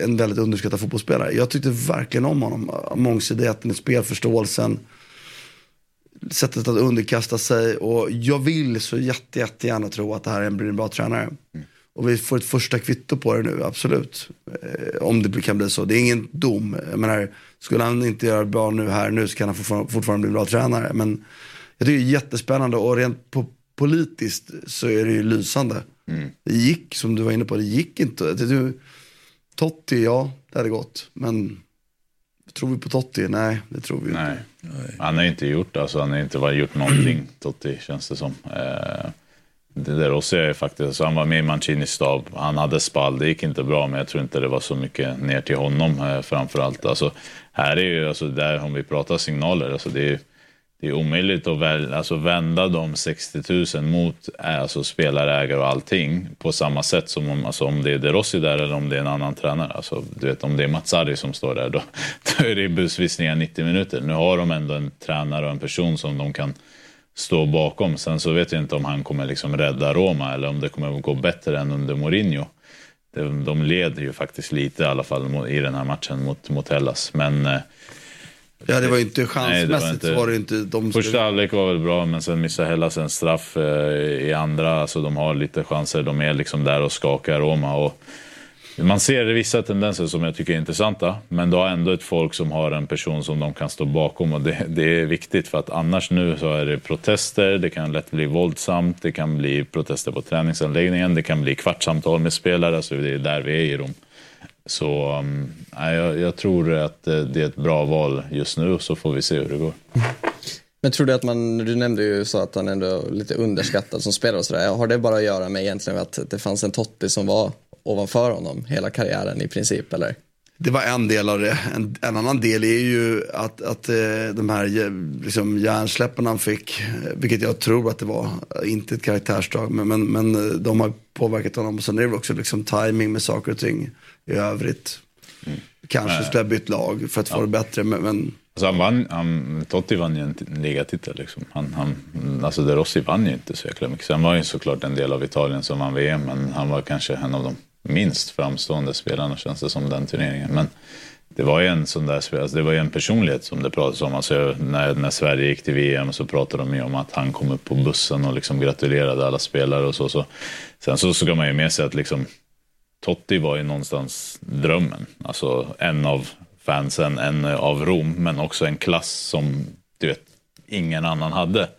en väldigt underskattad fotbollsspelare. Jag tyckte verkligen om honom. Mångsidigheten i spelförståelsen. Sättet att underkasta sig. Och jag vill så jätte, jättegärna tro att det här blir en bra tränare. Mm. Och vi får ett första kvitto på det nu, absolut. Eh, om det kan bli så. Det är ingen dom. Jag menar, skulle han inte göra bra nu här nu så kan han fortfarande, bli bra tränare. Men jag tycker det är jättespännande och rent po politiskt så är det ju lysande. Det gick, som du var inne på, det gick inte. Det, det, Totti, ja, det hade gått. Men tror vi på Totti? Nej, det tror vi Nej. inte. Han har inte gjort alltså, han har inte gjort någonting, Totti, känns det som. Eh, det där också är faktiskt, så han var med i Mancinis stab, han hade spall, det gick inte bra, men jag tror inte det var så mycket ner till honom eh, framför allt. Alltså, här är ju, alltså, där om vi pratar signaler, alltså, det är det är omöjligt att väl, alltså vända de 60 000 mot eh, alltså spelarägare och allting på samma sätt som om, alltså om det är De Rossi där eller om det är en annan tränare. Alltså, du vet, om det är Matsari som står där, då, då är det busvisningar 90 minuter. Nu har de ändå en tränare och en person som de kan stå bakom. Sen så vet jag inte om han kommer liksom rädda Roma eller om det kommer att gå bättre än under Mourinho. De, de leder ju faktiskt lite i alla fall i den här matchen mot, mot Hellas. Men eh, Ja, det var ju inte Nej, det var chansmässigt inte- var inte. Första halvlek var väl bra, men sen missade Hellas en straff eh, i andra. Alltså de har lite chanser, de är liksom där och skakar Roma. Och man ser vissa tendenser som jag tycker är intressanta, men du har ändå ett folk som har en person som de kan stå bakom och det, det är viktigt för att annars nu så är det protester, det kan lätt bli våldsamt, det kan bli protester på träningsanläggningen, det kan bli kvartssamtal med spelare, alltså det är där vi är i Rom. Så um, jag, jag tror att eh, det är ett bra val just nu, så får vi se hur det går. Men tror du att man, du nämnde ju så att han ändå är lite underskattad som spelare och sådär. Har det bara att göra med egentligen att det fanns en Totti som var ovanför honom hela karriären i princip eller? Det var en del av det. En, en annan del är ju att, att eh, de här liksom, hjärnsläppen han fick, eh, vilket jag tror att det var, eh, inte ett karaktärsdrag, men, men, men de har påverkat honom. Och sen är det väl också liksom timing med saker och ting i övrigt. Kanske skulle jag bytt lag för att få det bättre, men, men Alltså han vann, han, Totti vann ju en ligatitel. Liksom. Han, han, alltså De Rossi vann ju inte så jäkla mycket. Sen var ju såklart en del av Italien som vann VM, men han var kanske en av de minst framstående spelarna känns det som den turneringen. Men det var ju en sån där alltså det var ju en personlighet som det pratades om. Alltså när, när Sverige gick till VM så pratade de ju om att han kom upp på bussen och liksom gratulerade alla spelare och så. så. Sen så ska man ju med sig att liksom Totti var ju någonstans drömmen. Alltså en av fansen, en av Rom, men också en klass som du vet, ingen annan hade.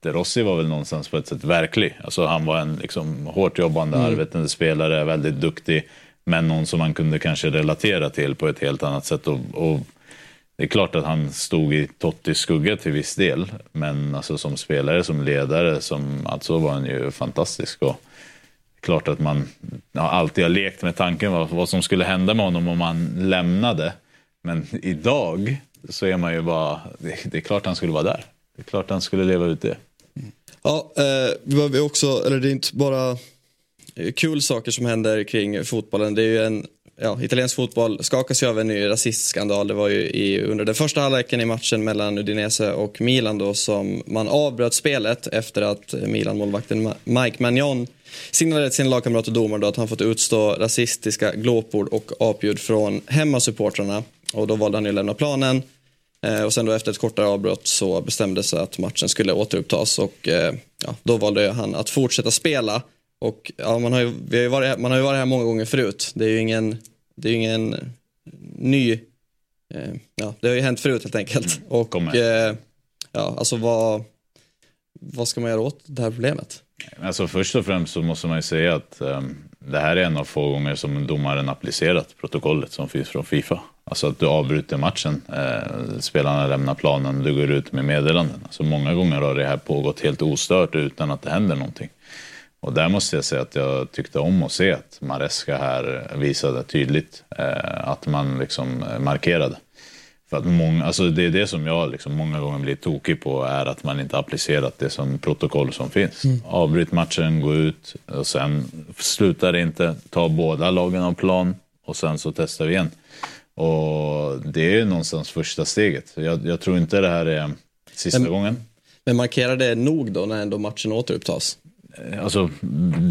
De Rossi var väl någonstans på ett sätt verklig. Alltså han var en liksom, hårt jobbande, arbetande spelare, väldigt duktig, men någon som man kunde kanske relatera till på ett helt annat sätt. Och, och det är klart att han stod i Tottis skugga till viss del, men alltså, som spelare, som ledare, som, alltså var han ju fantastisk. Och, klart att man ja, alltid har lekt med tanken vad, vad som skulle hända med honom om han lämnade. Men idag så är man ju bara, det, det är klart han skulle vara där. Det är klart han skulle leva ut det. Ja, eh, vi behöver också, eller det är inte bara eh, kul saker som händer kring fotbollen. Det är ju en, ja, italiensk fotboll skakas ju av en ny rasistskandal. Det var ju i, under den första halvleken i matchen mellan Udinese och Milan då som man avbröt spelet efter att Milan-målvakten Mike Magnon signalerade till sin lagkamrat och domare då att han fått utstå rasistiska glåpord och apljud från hemmasupportrarna. Och då valde han ju att lämna planen. Eh, och sen då efter ett kortare avbrott så bestämdes att matchen skulle återupptas och eh, ja, då valde han att fortsätta spela. Och ja, man har ju, vi har ju varit, här- man har ju varit här många gånger förut. Det är ju ingen, det är ingen ny, eh, ja det har ju hänt förut helt enkelt. Och kommer. eh, ja, alltså vad, vad ska man göra åt det här problemet? Alltså först och främst så måste man ju säga att ehm, det här är en av få gånger som domaren applicerat protokollet som finns från Fifa. Alltså att du avbryter matchen, eh, spelarna lämnar planen, du går ut med meddelanden. Alltså många gånger har det här pågått helt ostört utan att det händer någonting. Och där måste jag säga att jag tyckte om att se att Maresca här visade tydligt eh, att man liksom eh, markerade. För att många, alltså det är det som jag liksom många gånger blir tokig på är att man inte applicerat det som protokoll som finns. Avbryt matchen, gå ut och sen slutar det inte, ta båda lagen av plan och sen så testar vi igen. Och det är någonstans första steget. Jag, jag tror inte det här är sista Men- gången. Men markerar det nog då när ändå matchen återupptas? Alltså,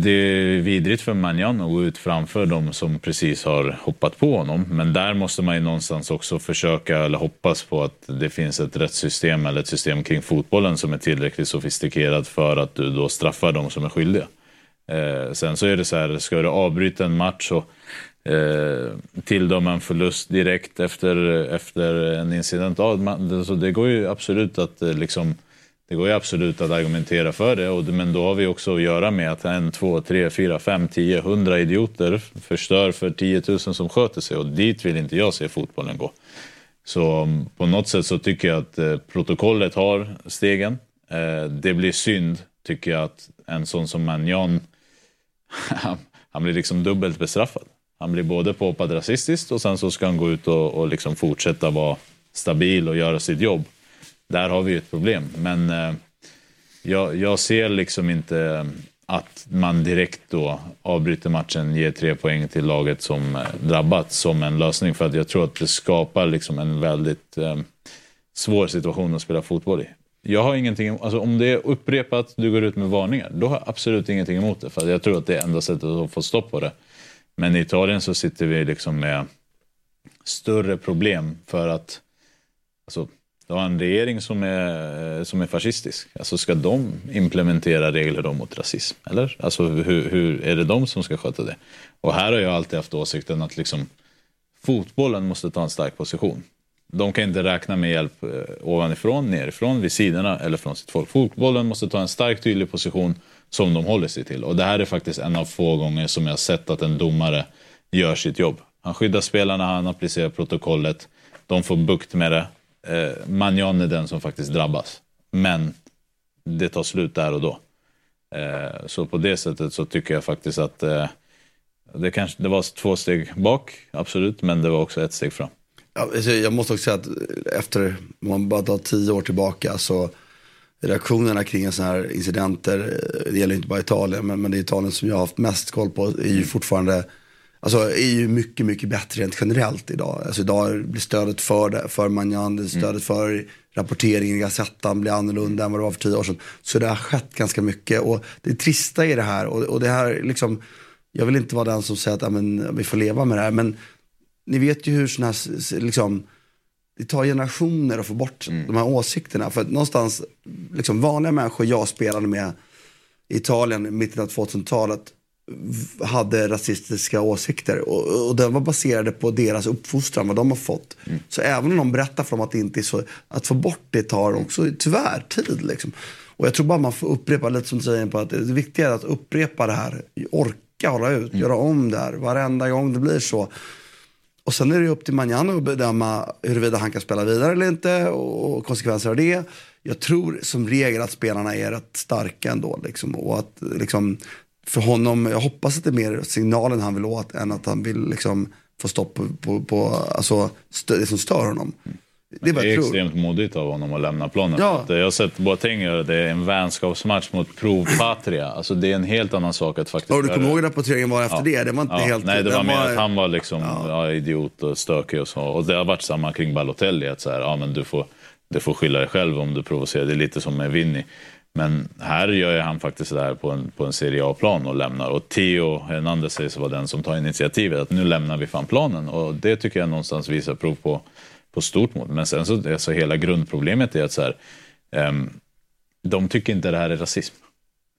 det är vidrigt för Manjan att gå ut framför dem som precis har hoppat på honom. Men där måste man ju någonstans också försöka eller hoppas på att det finns ett rättssystem eller ett system kring fotbollen som är tillräckligt sofistikerat för att du då straffar dem som är skyldiga. Eh, sen så är det så här, ska du avbryta en match och Eh, till tilldöma en förlust direkt efter, efter en incident. Ja, man, så det går ju absolut att eh, liksom det går ju absolut att argumentera för det, och, men då har vi också att göra med att en, två, tre, fyra, fem, tio, hundra idioter förstör för 10 000 som sköter sig och dit vill inte jag se fotbollen gå. Så mm, på något sätt så tycker jag att eh, protokollet har stegen. Eh, det blir synd, tycker jag, att en sån som Manjan han blir liksom dubbelt bestraffad. Han blir både påhoppad rasistiskt och sen så ska han gå ut och, och liksom fortsätta vara stabil och göra sitt jobb. Där har vi ju ett problem. Men eh, jag, jag ser liksom inte eh, att man direkt då avbryter matchen, ger tre poäng till laget som eh, drabbats som en lösning. För att jag tror att det skapar liksom en väldigt eh, svår situation att spela fotboll i. Jag har ingenting, alltså om det är upprepat, du går ut med varningar, då har jag absolut ingenting emot det. För jag tror att det är enda sättet att få stopp på det. Men i Italien så sitter vi liksom med större problem för att alltså, du har en regering som är, eh, som är fascistisk. Alltså ska de implementera regler då mot rasism? Eller? Alltså hur, hur är det de som ska sköta det? Och här har jag alltid haft åsikten att liksom, fotbollen måste ta en stark position. De kan inte räkna med hjälp eh, ovanifrån, nerifrån, vid sidorna eller från sitt folk. Fotbollen måste ta en stark, tydlig position som de håller sig till. Och det här är faktiskt en av få gånger som jag har sett att en domare gör sitt jobb. Han skyddar spelarna, han applicerar protokollet, de får bukt med det. Eh, Manjan är den som faktiskt drabbas. Men det tar slut där och då. Eh, så på det sättet så tycker jag faktiskt att eh, det, kanske, det var två steg bak, absolut, men det var också ett steg fram. Alltså, jag måste också säga att efter, om man bara tar tio år tillbaka så reaktionerna kring sådana här incidenter, eh, det gäller inte bara Italien, men, men det är Italien som jag har haft mest koll på, är ju fortfarande Alltså är ju mycket, mycket bättre rent generellt idag. Alltså idag blir stödet för, det, för Manjan, stödet mm. för rapporteringen i Gazettan blir annorlunda än vad det var för tio år sedan. Så det har skett ganska mycket och det trista i det här och, och det här liksom, jag vill inte vara den som säger att ja, men, vi får leva med det här, men ni vet ju hur sådana här, liksom, det tar generationer att få bort mm. de här åsikterna. För att någonstans, liksom vanliga människor jag spelade med i Italien i mitten av 2000-talet hade rasistiska åsikter. Och, och den var baserade på deras uppfostran, vad de har fått. Mm. Så även om de berättar för dem att det inte är så, att få bort det tar också tyvärr tid. Liksom. Och jag tror bara man får upprepa, lite som du säger, på att det viktiga är att upprepa det här. Orka hålla ut, mm. göra om det här varenda gång det blir så. Och sen är det upp till Manjano att bedöma huruvida han kan spela vidare eller inte och konsekvenser av det. Jag tror som regel att spelarna är rätt starka ändå. Liksom, och att liksom, för honom, jag hoppas att det är mer signalen han vill åt än att han vill liksom få stopp på, på, på alltså, det som stör honom. Det är, det är extremt modigt av honom att lämna planen. Ja. Jag har sett Boateng göra det, är en vänskapsmatch mot Prov Patria. Alltså det är en helt annan sak att faktiskt Och du kommer ihåg rapporteringen var efter ja. det? Det var inte ja. helt... Nej, det var mer var... att han var liksom ja. idiot och stökig och så. Och det har varit samma kring Balotelli, att så här, ja men du får, du får skylla dig själv om du provocerar. Det är lite som med Vinny. Men här gör han faktiskt det här på en, på en Serie A-plan och lämnar. Och Theo Hernandez sägs vara den som tar initiativet. Att nu lämnar vi fan planen. Och det tycker jag någonstans visar prov på, på stort mod. Men sen så alltså hela grundproblemet är att så här, um, de tycker inte det här är rasism.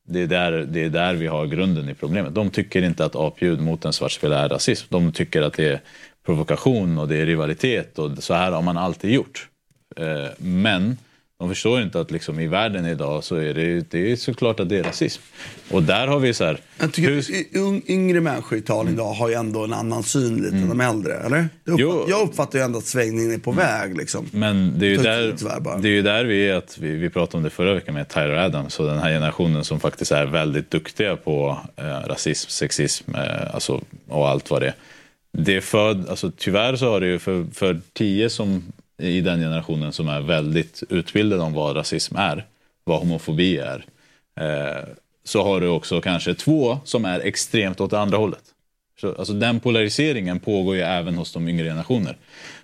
Det är, där, det är där vi har grunden i problemet. De tycker inte att apljud mot en svartspelare är rasism. De tycker att det är provokation och det är rivalitet och så här har man alltid gjort. Uh, men de förstår inte att liksom i världen idag så är det, det är såklart att det är rasism. Och där har vi så här... Jag tycker hur... yngre människor i Italien idag har ju ändå en annan syn lite mm. än de äldre. Eller? Uppfatt, jag uppfattar ju ändå att svängningen är på mm. väg. Liksom. Men det är, ju där, det är ju där vi är, att vi, vi pratade om det förra veckan med Tyler Adams och den här generationen som faktiskt är väldigt duktiga på eh, rasism, sexism eh, alltså, och allt vad det är. Det är för, alltså, tyvärr så har det ju för, för tio som i den generationen som är väldigt utbildade om vad rasism är, vad homofobi är. Eh, så har du också kanske två som är extremt åt det andra hållet. Så, alltså den polariseringen pågår ju även hos de yngre generationer.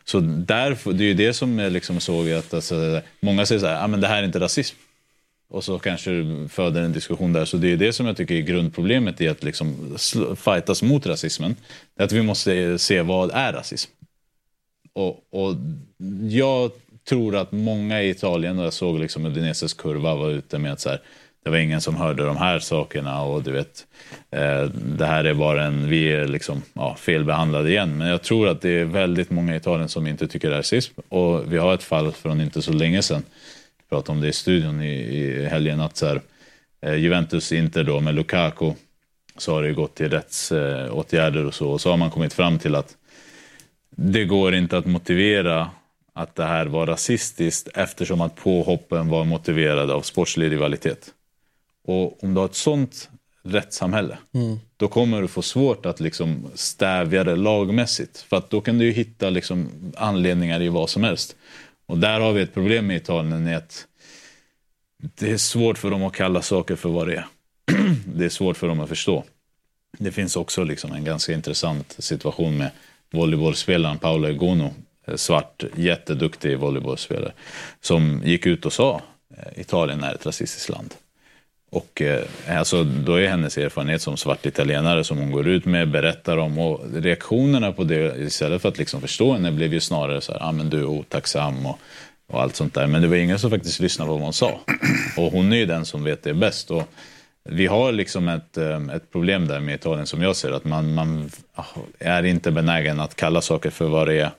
Så därför, det är ju det som jag liksom såg att alltså, många säger så här, ah, men det här är inte rasism. Och så kanske du föder en diskussion där. Så det är det som jag tycker är grundproblemet i att liksom fightas mot rasismen. Att vi måste se vad är rasism. Och, och jag tror att många i Italien, och jag såg liksom Udineses kurva, var ute med att så här, det var ingen som hörde de här sakerna och du vet, eh, det här är bara en, vi är liksom ja, felbehandlade igen. Men jag tror att det är väldigt många i Italien som inte tycker det är rasism. Och vi har ett fall från inte så länge sedan, vi pratade om det i studion i, i helgen, att så här, eh, Juventus Inter då med Lukaku, så har det gått till rättsåtgärder eh, och så. Och så har man kommit fram till att det går inte att motivera att det här var rasistiskt eftersom att påhoppen var motiverade av sportslig rivalitet. Och om du har ett sånt rättssamhälle, mm. då kommer du få svårt att liksom stävja det lagmässigt. För att då kan du hitta liksom anledningar i vad som helst. Och där har vi ett problem med Italien, är att det är svårt för dem att kalla saker för vad det är. det är svårt för dem att förstå. Det finns också liksom en ganska intressant situation med volleybollspelaren Paolo Egono, eh, svart, jätteduktig volleybollspelare, som gick ut och sa eh, Italien är ett rasistiskt land. Och eh, alltså, då är hennes erfarenhet som svart italienare som hon går ut med, berättar om och reaktionerna på det istället för att liksom förstå henne blev ju snarare så här, ah, men du är otacksam och, och allt sånt där. Men det var ingen som faktiskt lyssnade på vad hon sa. Och hon är ju den som vet det bäst. Och vi har liksom ett, ehm, ett problem där med Italien som jag ser att man, man är inte benägen att kalla saker för vad det är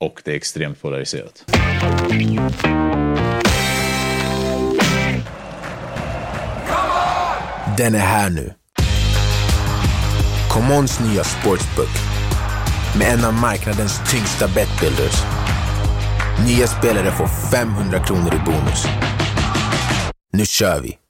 och det är extremt polariserat. Den är här nu. Commons nya sportsbook med en av marknadens tyngsta betbuilders. Nya spelare får 500 kronor i bonus. Nu kör vi!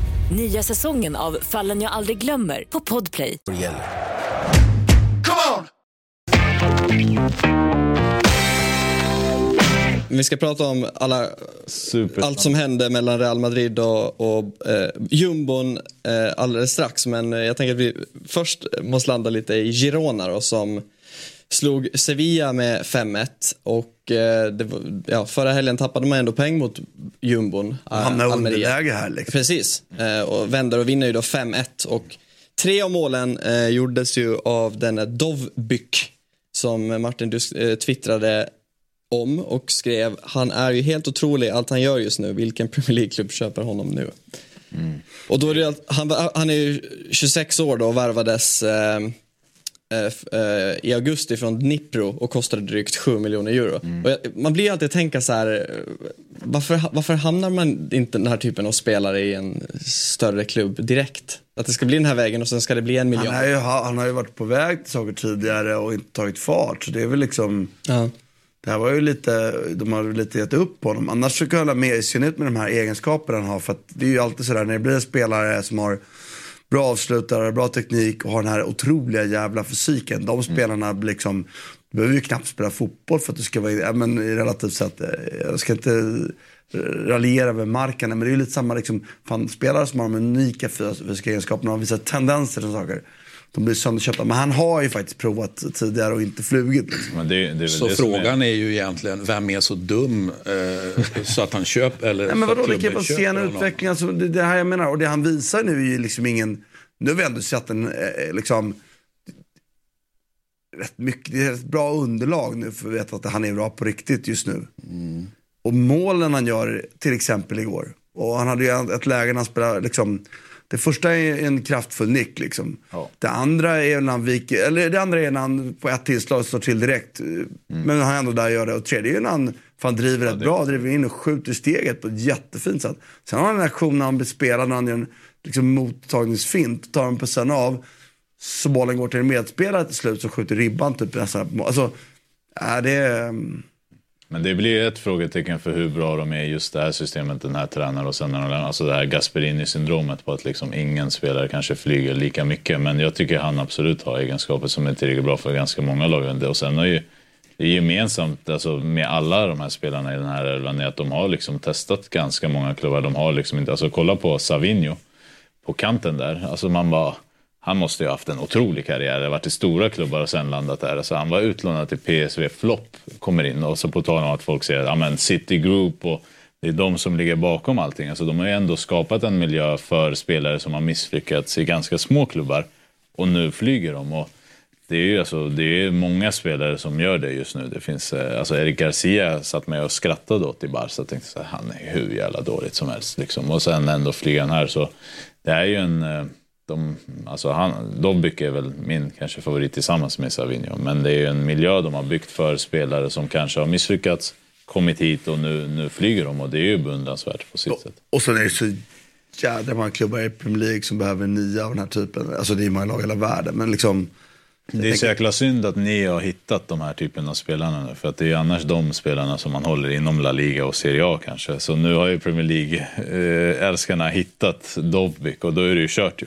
Nya säsongen av Fallen jag aldrig glömmer på Podplay. Vi ska prata om alla, allt som hände mellan Real Madrid och, och eh, jumbon eh, alldeles strax. Men eh, jag tänker att vi först måste landa lite i Girona då, som slog Sevilla med 5-1. Och eh, det var, ja, förra helgen tappade man ändå poäng mot jumbon. eh, Almeria. underläge här liksom. Precis, eh, och vänder och vinner ju då 5-1. Och tre av målen eh, gjordes ju av denna Dovbyk som Martin du eh, twittrade om och skrev han är ju helt otrolig allt han gör just nu. Vilken Premier League-klubb köper honom nu? Och då är det, han, han är ju 26 år då och värvades eh, i augusti från Dnipro och kostade drygt 7 miljoner euro. Och jag, man blir ju alltid tänka så här, eh, varför, varför hamnar man inte den här typen av spelare i en större klubb direkt? Att det ska bli den här vägen och sen ska det bli en miljard. Han, ju, han har ju varit på väg till saker tidigare och inte tagit fart. Så det är väl liksom, Ja. det här var ju lite, de har lite gett upp på honom. Annars så kan jag hålla med, i synnerhet med de här egenskaperna han har. För att det är ju alltid sådär när det blir en spelare som har bra avslutare, bra teknik och har den här otroliga jävla fysiken. De spelarna blir liksom, du behöver ju knappt spela fotboll för att du ska vara, ja, men relativt sett, eh, jag ska inte eh, raljera över marken, men det är ju lite samma liksom, fan, spelare som har de unika fysiska egenskaperna och visar tendenser till saker. De blir sönderköpta. Men han har ju faktiskt provat tidigare och inte flugit. Liksom. Men det, det är väl Så frågan är... ju egentligen, vem är så dum eh, så att han köper, eller Nej, men vadå, det kan ju vara sen utveckling. Alltså, det, det här jag menar. Och det han visar nu är ju liksom ingen, nu har vi ändå sett en, eh, liksom, rätt mycket, det är ett bra underlag nu för att veta att han är bra på riktigt just nu. Och målen han gör, till exempel igår. Och han hade ju ett läge när han spelade, liksom, det första är en kraftfull nick liksom. Det andra är när han viker, eller det andra är när han på ett tillslag slår till direkt. Men han är ändå där och gör det. Och tredje är när han fan driver rätt bra, driver in och skjuter steget på ett jättefint sätt. Sen har han en aktion när han blir spelad, när han gör en liksom, mottagningsfint, tar han på sen av. Så bollen går till en medspelare till slut som skjuter ribban typ nästan. Alltså, är det... ehm, men det blir ett frågetecken för hur bra de är just det här systemet, den här tränaren och sen när de lämnar. Alltså det här Gasperini-syndromet på att liksom ingen spelare kanske flyger lika mycket. Men jag tycker han absolut har egenskaper som är tillräckligt bra för ganska många lag. Och sen har ju det är gemensamt alltså med alla de här spelarna i den här elvan är att de har liksom testat ganska många klubbar. De har liksom inte, alltså kolla på Savinho på kanten där. Alltså man bara, han måste ju ha haft en otrolig karriär. Varit i stora klubbar och sen landat där. Alltså han var utlånad till PSV, flopp, kommer in. Och så på tal om att folk säger att ja, City Group och det är de som ligger bakom allting. Alltså de har ju ändå skapat en miljö för spelare som har misslyckats i ganska små klubbar. Och nu flyger de. Och det är ju alltså, det är många spelare som gör det just nu. Det finns, eh, alltså Eric Garcia satt med och skrattade åt i Barca. Jag tänkte så här, han är hur jävla dåligt som helst. Liksom. Och sen ändå flyger han här. Så det är ju en... Eh, eh, De, alltså han, Dobbik är väl min kanske favorit tillsammans med Savinho. Men det är ju en miljö de har byggt för spelare som kanske har misslyckats, kommit hit och nu, nu flyger de. Och det är ju beundransvärt på sitt sätt. Och sen är det så jädra många klubbar i Premier League som behöver nya av den här typen. Alltså det är många lag i hela världen. Men liksom, Det är så jäkla synd att ni har hittat de här typen av spelarna nu. För att det är ju annars de spelarna som man håller inom La Liga och Serie A kanske. Så nu har ju Premier League-älskarna hittat Dovbyk och då är det ju kört ju.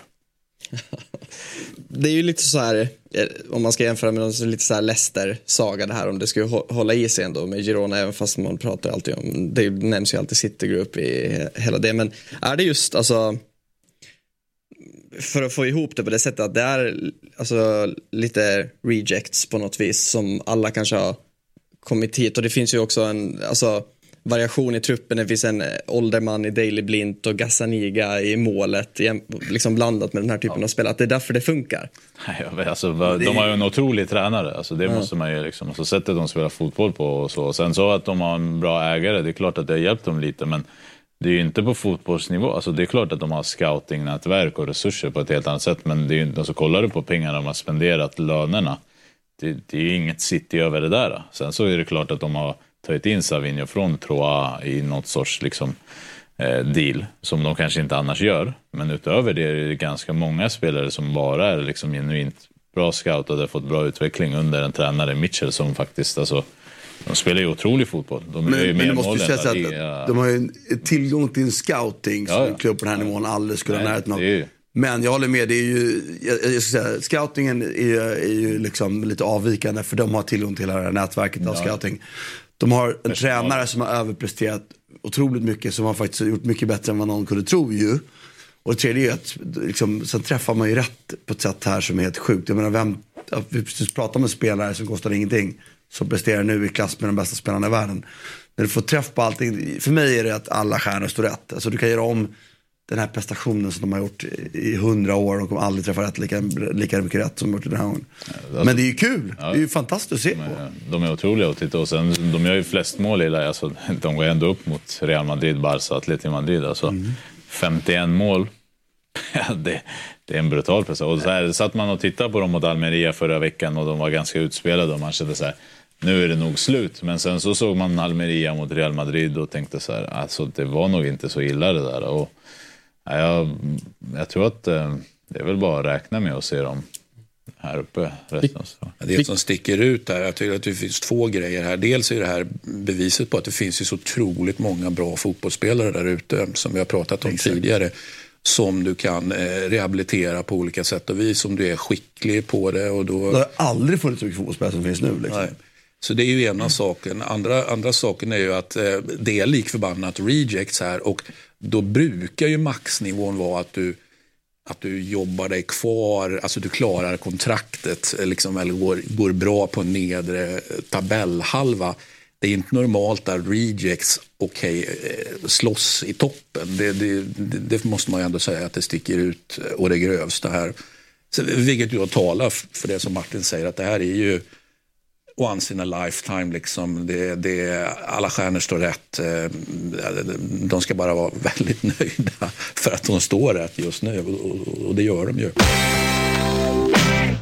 Det är ju lite så här, eh, om man ska jämföra med någon lite så här Leicester-saga det här om det skulle hålla i sig ändå med Girona även fast man pratar alltid om, det nämns ju alltid City Group i hela det men är det just alltså för att få ihop det på det sättet att det är alltså lite rejects på något vis som alla kanske har kommit hit och det finns ju också en, alltså variation i truppen. Det finns en eh, ålderman i Daily Blint och Gazzaniga i målet. Liksom blandat med den här typen av spel. Att det är därför det funkar. Nej, vet, alltså, de har ju en otrolig tränare. Alltså, det måste man ju liksom. Alltså, sättet de spelar fotboll på och så. Sen så att de har en bra ägare, det är klart att det har hjälpt dem lite. Men det är ju inte på fotbollsnivå. Alltså, det är klart att de har scoutingnätverk och resurser på ett helt annat sätt. Men det är ju alltså, kollar du på pengarna de har spenderat, lönerna. Det, det är ju inget city över det där. Sen så är det klart att de har tagit in Savinho från Troa i något sorts liksom, eh, deal som de kanske inte annars gör. Men utöver det är det ganska många spelare som bara är liksom genuint bra scoutade, fått bra utveckling under en tränare, Mitchell, som faktiskt alltså, de spelar ju otrolig fotboll. De gör ju Men, men det måste La att Liga. de har ju tillgång till en scouting som Ja, ja. en klubb på den här nivån aldrig skulle ha närheten av. ju- Men jag håller med, det är ju, jag, jag ska säga, scoutingen är, ju- är ju liksom lite avvikande för de har tillgång till det här nätverket av scouting. De har en tränare som har överpresterat otroligt mycket, som har faktiskt gjort mycket bättre än vad någon kunde tro ju. Och det tredje är att liksom, sen träffar man ju rätt på ett sätt här som är helt sjukt. Jag menar, vem, vi precis pratade om en spelare som kostar ingenting, som presterar nu i klass med de bästa spelarna i världen. När du får träff på allting, för mig är det att alla stjärnor står rätt. Alltså du kan göra om den här prestationen som de har gjort i hundra år och kommer aldrig träffa rätt lika, lika mycket rätt som de gjort den här gången. Men det är ju kul, det är ju fantastiskt att se på. De är otroliga att titta och sen, de gör ju flest mål i det. Alltså, de går ändå upp mot Real Madrid, Barca, Atletico Madrid. Alltså, 51 mål. Ja, det, det är en brutal prestation. Och så här, satt man och tittade på dem mot Almeria förra veckan och de var ganska utspelade och man kände så här, nu är det nog slut. Men sen så såg man Almeria mot Real Madrid och tänkte så här, alltså det var nog inte så illa det där. Och, ja, jag, jag tror att eh, det är väl bara att räkna med att se dem här uppe resten Det som sticker ut där, jag tycker att det finns två grejer här. Dels är det här beviset på att det finns ju så otroligt många bra fotbollsspelare där ute, som vi har pratat om tidigare, som du kan eh, rehabilitera på olika sätt och vis om du är skicklig på det. Och då... Det har aldrig funnits så mycket fotbollsspelare som finns nu. Liksom. Nej. Så det är ju ena saken. Andra, andra saken är ju att eh, det är likförbannat rejects här och då brukar ju maxnivån vara att du att du jobbar dig kvar, alltså du klarar kontraktet eh, liksom, eller går, går bra på en nedre eh, tabellhalva. Det är inte normalt att rejects okay, eh, slåss i toppen. Det, det, det, det måste man ju ändå säga att det sticker ut och det grövsta här. Så, vilket ju talar för det som Martin säger, att det här är ju once in a lifetime. Liksom. Det, det, alla stjärnor står rätt. Eh, de ska bara vara väldigt nöjda för att de står rätt just nu. Och- Och, det gör de ju.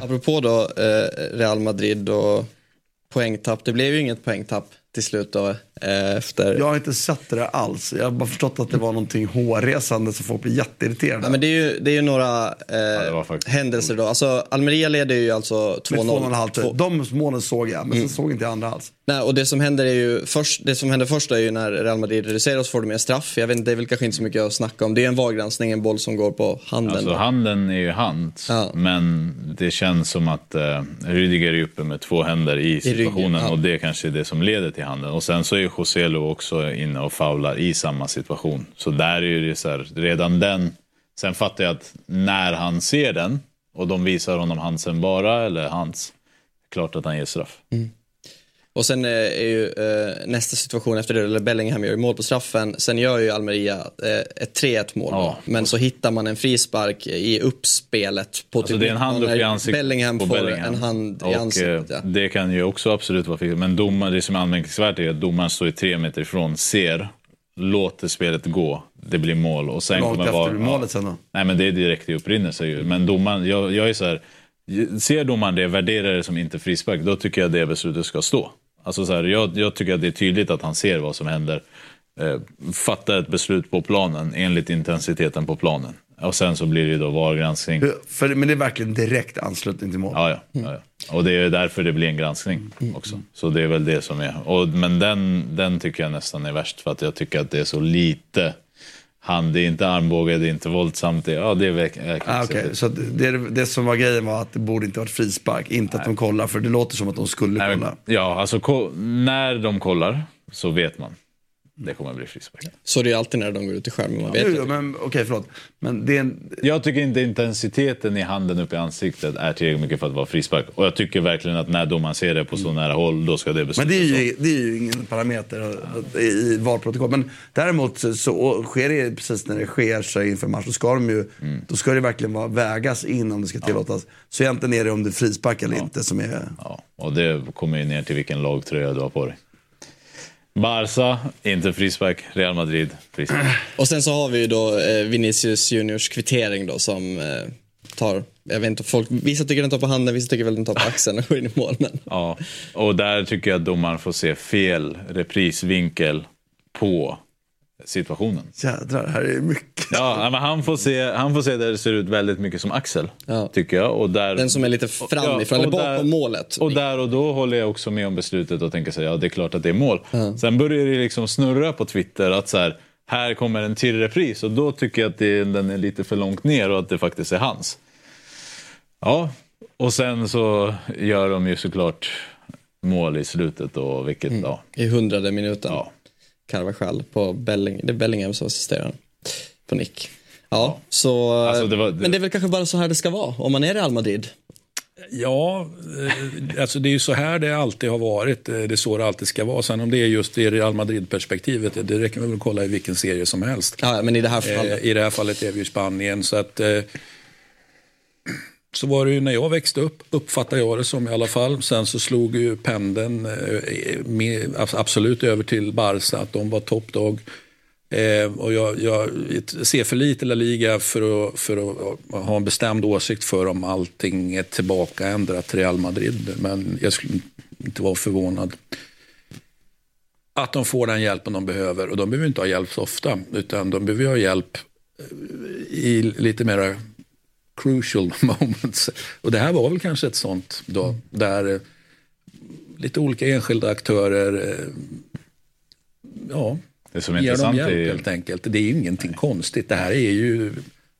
Apropå då eh, Real Madrid och poängtapp. Det blev ju inget poängtapp till slut då. Eh, efter... Jag har inte sett det där alls. Jag har bara förstått att det var någonting hårresande så folk blir jätteirriterade. Nej, men det är ju, det är ju några eh, händelser då. Alltså, Almeria leder ju alltså 2-0. Med två och en halv tid. Två- De målen såg jag, men Mm. sen såg inte jag andra alls. Nej, och det som händer är ju först, det som händer först är ju när Real Madrid reducerar och så får de en straff. Jag vet inte, det är väl kanske inte så mycket att snacka om. Det är en VAR-granskning, en boll som går på handen. Alltså handen är ju hans, men det känns som att eh, Rüdiger är uppe med två händer i situationen ryggen, ja. och det kanske är det som leder till handen. Och sen så är Joselu också inne och faular i samma situation. Så där är det så här, redan den. Sen fattar jag att när han ser den och de visar honom Hansen bara eller hans, klart att han ger straff. Mm. Och sen eh, är ju eh, nästa situation efter det, eller Bellingham gör ju mål på straffen. Sen gör ju Almeria eh, ett 3-1 mål. då. Men så hittar man en frispark i uppspelet. På Alltså typ det är en hand upp i ansiktet Bellingham på får Bellingham. en hand i och, ansiktet. eh, Ja. Det kan ju också absolut vara fel. Men domaren, det som är anmärkningsvärt är att domaren står ju tre meter ifrån, ser, låter spelet gå, det blir mål. Och sen Långt kommer efter VAR- målet sen då? Nej men det är direkt i upprinnelse ju. Men domaren, jag, jag är så här, ser domaren det, värderar det som inte frispark, då tycker jag det beslutet ska stå. Alltså så här, jag, jag tycker att det är tydligt att han ser vad som händer. Eh, fattar ett beslut på planen enligt intensiteten på planen. Och sen så blir det då VAR-granskning. Men det är verkligen direkt anslutning till mål. Ja, ja, ja, ja. Och det är därför det blir en granskning också. Så det är väl det som är. Och, men den, den tycker jag nästan är värst för att jag tycker att det är så lite hand. Det är inte armbåge, det är inte våldsamt. Det, ja, det är verkligen Ah, okay. Så det, det som var grejen var att det borde inte varit frispark, inte att de kollar, för det låter som att de skulle kolla. Ja, alltså ko- när de kollar så vet man. Det kommer bli frispark. Så det är alltid när de går ut i skärmen, man vet jo, men okej, förlåt. Men det är en, Jag tycker inte intensiteten i handen upp i ansiktet är tillräckligt mycket för att vara frispark. Och jag tycker verkligen att när domaren ser det på så nära håll, då ska det beslutas. Men det är, ju, det är ju ingen parameter i- VAR-protokoll. Men däremot så, sker det precis när det sker så inför match, då ska, de ju, Mm. då ska det verkligen vara, vägas in om det ska tillåtas. Så egentligen är det om det är frispark eller inte som är... Ja, och det kommer ju ner till vilken lagtröja du har på dig. Barca, inte frispark. Real Madrid, frispark. Och sen så har vi ju då eh, Vinicius Juniors kvittering då som eh, tar, jag vet inte, folk, vissa tycker den tar på handen, vissa tycker väl den tar på axeln och går in i mål. Men Ja, och där tycker jag att domaren får se fel reprisvinkel på situationen. Jädrar, här är mycket. Ja, men han får, se, han får se där det ser ut väldigt mycket som axel, Ja. tycker jag. Och där, den som är lite framifrån, eller och bakom målet. Och där och då håller jag också med om beslutet och tänker så här, ja det är klart att det är mål. Sen börjar det liksom snurra på Twitter att så här, här kommer en till repris och då tycker jag att det, den är lite för långt ner och att det faktiskt är hans. Ja, och sen så gör de ju såklart mål i slutet och vilket, Mm. ja. I hundrade minuten. Ja. Carvajal på Belling, det är Bellingham som assisterar på nick. Ja, så... Alltså, det var- Men det är väl kanske bara så här det ska vara om man är Real Madrid. Ja, eh, alltså det är ju så här det alltid har varit. Eh, Det är så det alltid ska vara. Sen om det är just i Real Madrid-perspektivet, det räcker väl att kolla i vilken serie som helst. Ja, men i det här fallet. Eh, I det här fallet är vi i Spanien. Så att... Så var det ju när jag växte upp, uppfattar jag det som i alla fall. Sen så slog ju pendeln eh, med, absolut över till Barca, att de var toppdag. Eh, och jag, jag ser för lite La Liga för att, för att ha en bestämd åsikt för om allting är tillbakaändrat till Real Madrid. Men jag skulle inte vara förvånad att de får den hjälpen de behöver. Och de behöver inte ha hjälp så ofta, utan de behöver ha hjälp eh, i lite mera crucial moments. Och det här var väl kanske ett sånt då, där eh, lite olika enskilda aktörer eh, ja, Det som är ger dem hjälp är helt enkelt. Det är ingenting konstigt. Det här är ju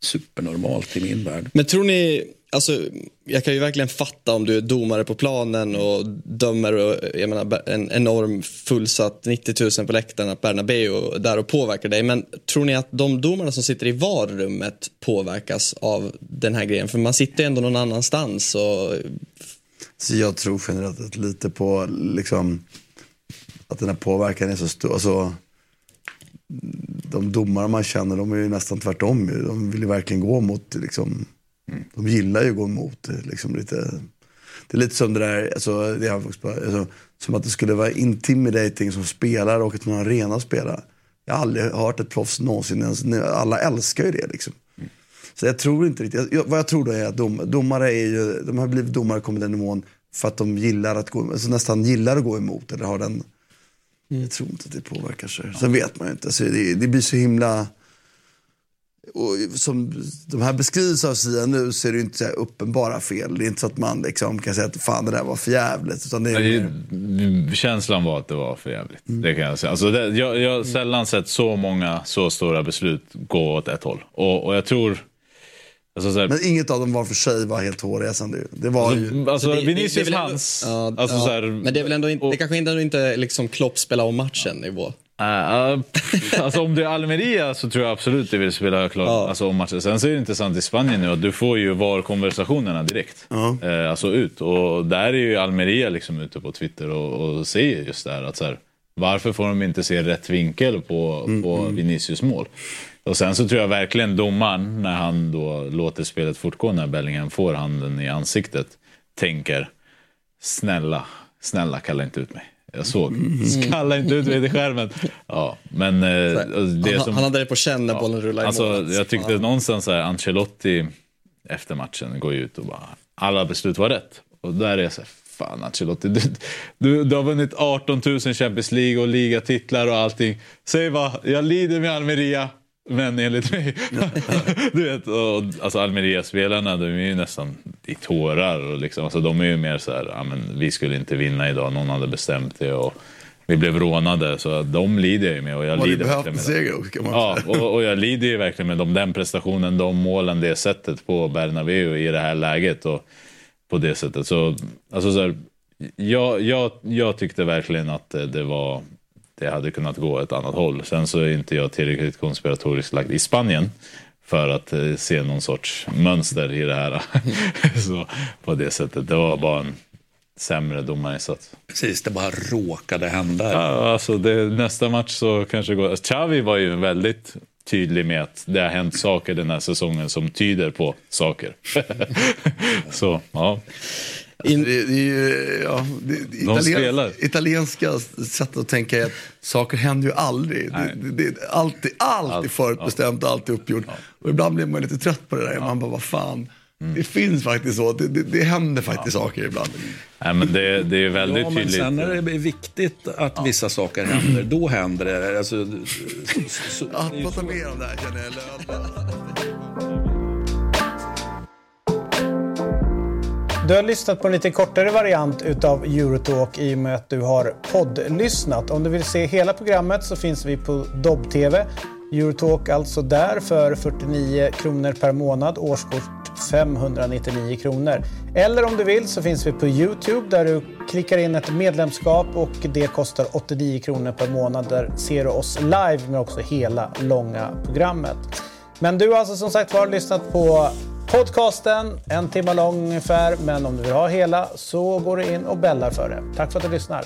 supernormalt i min värld. Men tror ni, alltså jag kan ju verkligen fatta om du är domare på planen och dömer och jag menar en enorm fullsatt 90 000 på läktaren, Bernabéu där och påverkar dig. Men tror ni att de domarna som sitter i VAR-rummet påverkas av den här grejen? För man sitter ju ändå någon annanstans och Så jag tror generellt lite på liksom, att den här påverkan är så stor. Alltså, de domare man känner, de är ju nästan tvärtom. De vill ju verkligen gå mot, liksom, de gillar ju att gå emot. Liksom, lite, det är lite som det där, alltså, det är faktiskt alltså, som att det skulle vara intimidating som spelare och att någon arena spela. Jag har aldrig hört ett proffs någonsin, ens, alla älskar ju det liksom. Så jag tror inte riktigt, jag, vad jag tror då är att dom, domare är ju, de har blivit domare och kommit den nivån för att de gillar att gå, alltså nästan gillar att gå emot eller har den, jag tror inte att det påverkar sig. Sen vet man ju inte, så det, det blir så himla, och som de här beskrivs av Sia nu så är det inte så uppenbara fel. Det är inte så att man liksom kan säga att fan det där var för jävligt. Utan det är Nej, mer, Känslan var att det var för jävligt. Det kan jag säga. Alltså det, jag, jag har sällan sett så många så stora beslut gå åt ett håll. Och, och jag tror... Alltså så här, men inget av dem var för sig var helt hårresande. Det var ju, alltså, alltså det- det- Vinicius det hans. Ja, alltså, ja. här, Men det är väl ändå inte, det kanske ändå inte liksom Klopp spelar om matchen nivå. Uh, alltså om det är Almeria så tror jag absolut du vill spela klart Ja. alltså, om matchen. Sen så är det intressant i Spanien nu att du får ju VAR-konversationerna direkt. Eh, alltså ut. Och där är ju Almeria liksom ute på Twitter och, och säger just det här att så här, varför får de inte se rätt vinkel på, på Vinicius mål? Och sen så tror jag verkligen domaren, när han då låter spelet fortgå när Bellingham får handen i ansiktet, tänker snälla, snälla kalla inte ut mig. Jag såg. Kalla inte ut mig i skärmen. Ja, men eh, han, som... han hade det på känn när bollen rullade i Alltså, jag tyckte någonstans så här, Ancelotti efter matchen går ut och bara, alla beslut var rätt. Och där är jag så här, fan Ancelotti, du, du, du har vunnit 18 000 Champions League och ligatitlar och allting. Säg vad, jag lider med Almeria, men enligt mig. du vet, och, alltså Almeria-spelarna, de är ju nästan i tårar. Och liksom, alltså, de är ju mer så här, ja, men, vi skulle inte vinna idag, någon hade bestämt det. Och, vi blev rånade, så de lider jag ju med. Och jag Har lider behövt en seger också kan man Ja, säga. och, och jag lider ju verkligen med dem. Den prestationen, de målen, det sättet på Bernabéu i det här läget. Och på det sättet. Så, alltså så här, jag, jag, jag tyckte verkligen att det var, det hade kunnat gå ett annat håll. Sen så är inte jag tillräckligt konspiratoriskt lagd i Spanien för att eh, se någon sorts mönster i det här. så på det sättet, det var bara en sämre domarinsats. Precis, det bara råkade hända. Ja, alltså det, nästa match så kanske går... Xavi var ju väldigt tydlig med att det har hänt saker den här säsongen som tyder på saker. så, ja. In... Det, är ju, ja. Italienska sättet att tänka är att saker händer ju aldrig. Det, det, det, är alltid, alltid Allt, förutbestämt, alltid uppgjort. Och ibland blir man lite trött på det där. Man bara, vad fan. Det finns faktiskt så, det, det, det händer faktiskt saker ibland. Nej, men det, det är väldigt Ja, men tydligt. sen när det är viktigt att vissa saker händer, då händer det. Alltså, så, Att prata mer om det här känner jag. Du har lyssnat på en lite kortare variant utav Eurotalk i och med att du har poddlyssnat. Om du vill se hela programmet så finns vi på Dobb-TV. Eurotalk alltså där för 49 kronor per månad, årskort 599 kronor. Eller om du vill så finns vi på Youtube där du klickar in ett medlemskap och det kostar 89 kronor per månad. Där ser du oss live men också hela långa programmet. Men du har alltså som sagt var lyssnat på podcasten, en timme lång ungefär. Men om du vill ha hela så går du in och bällar för det. Tack för att du lyssnar.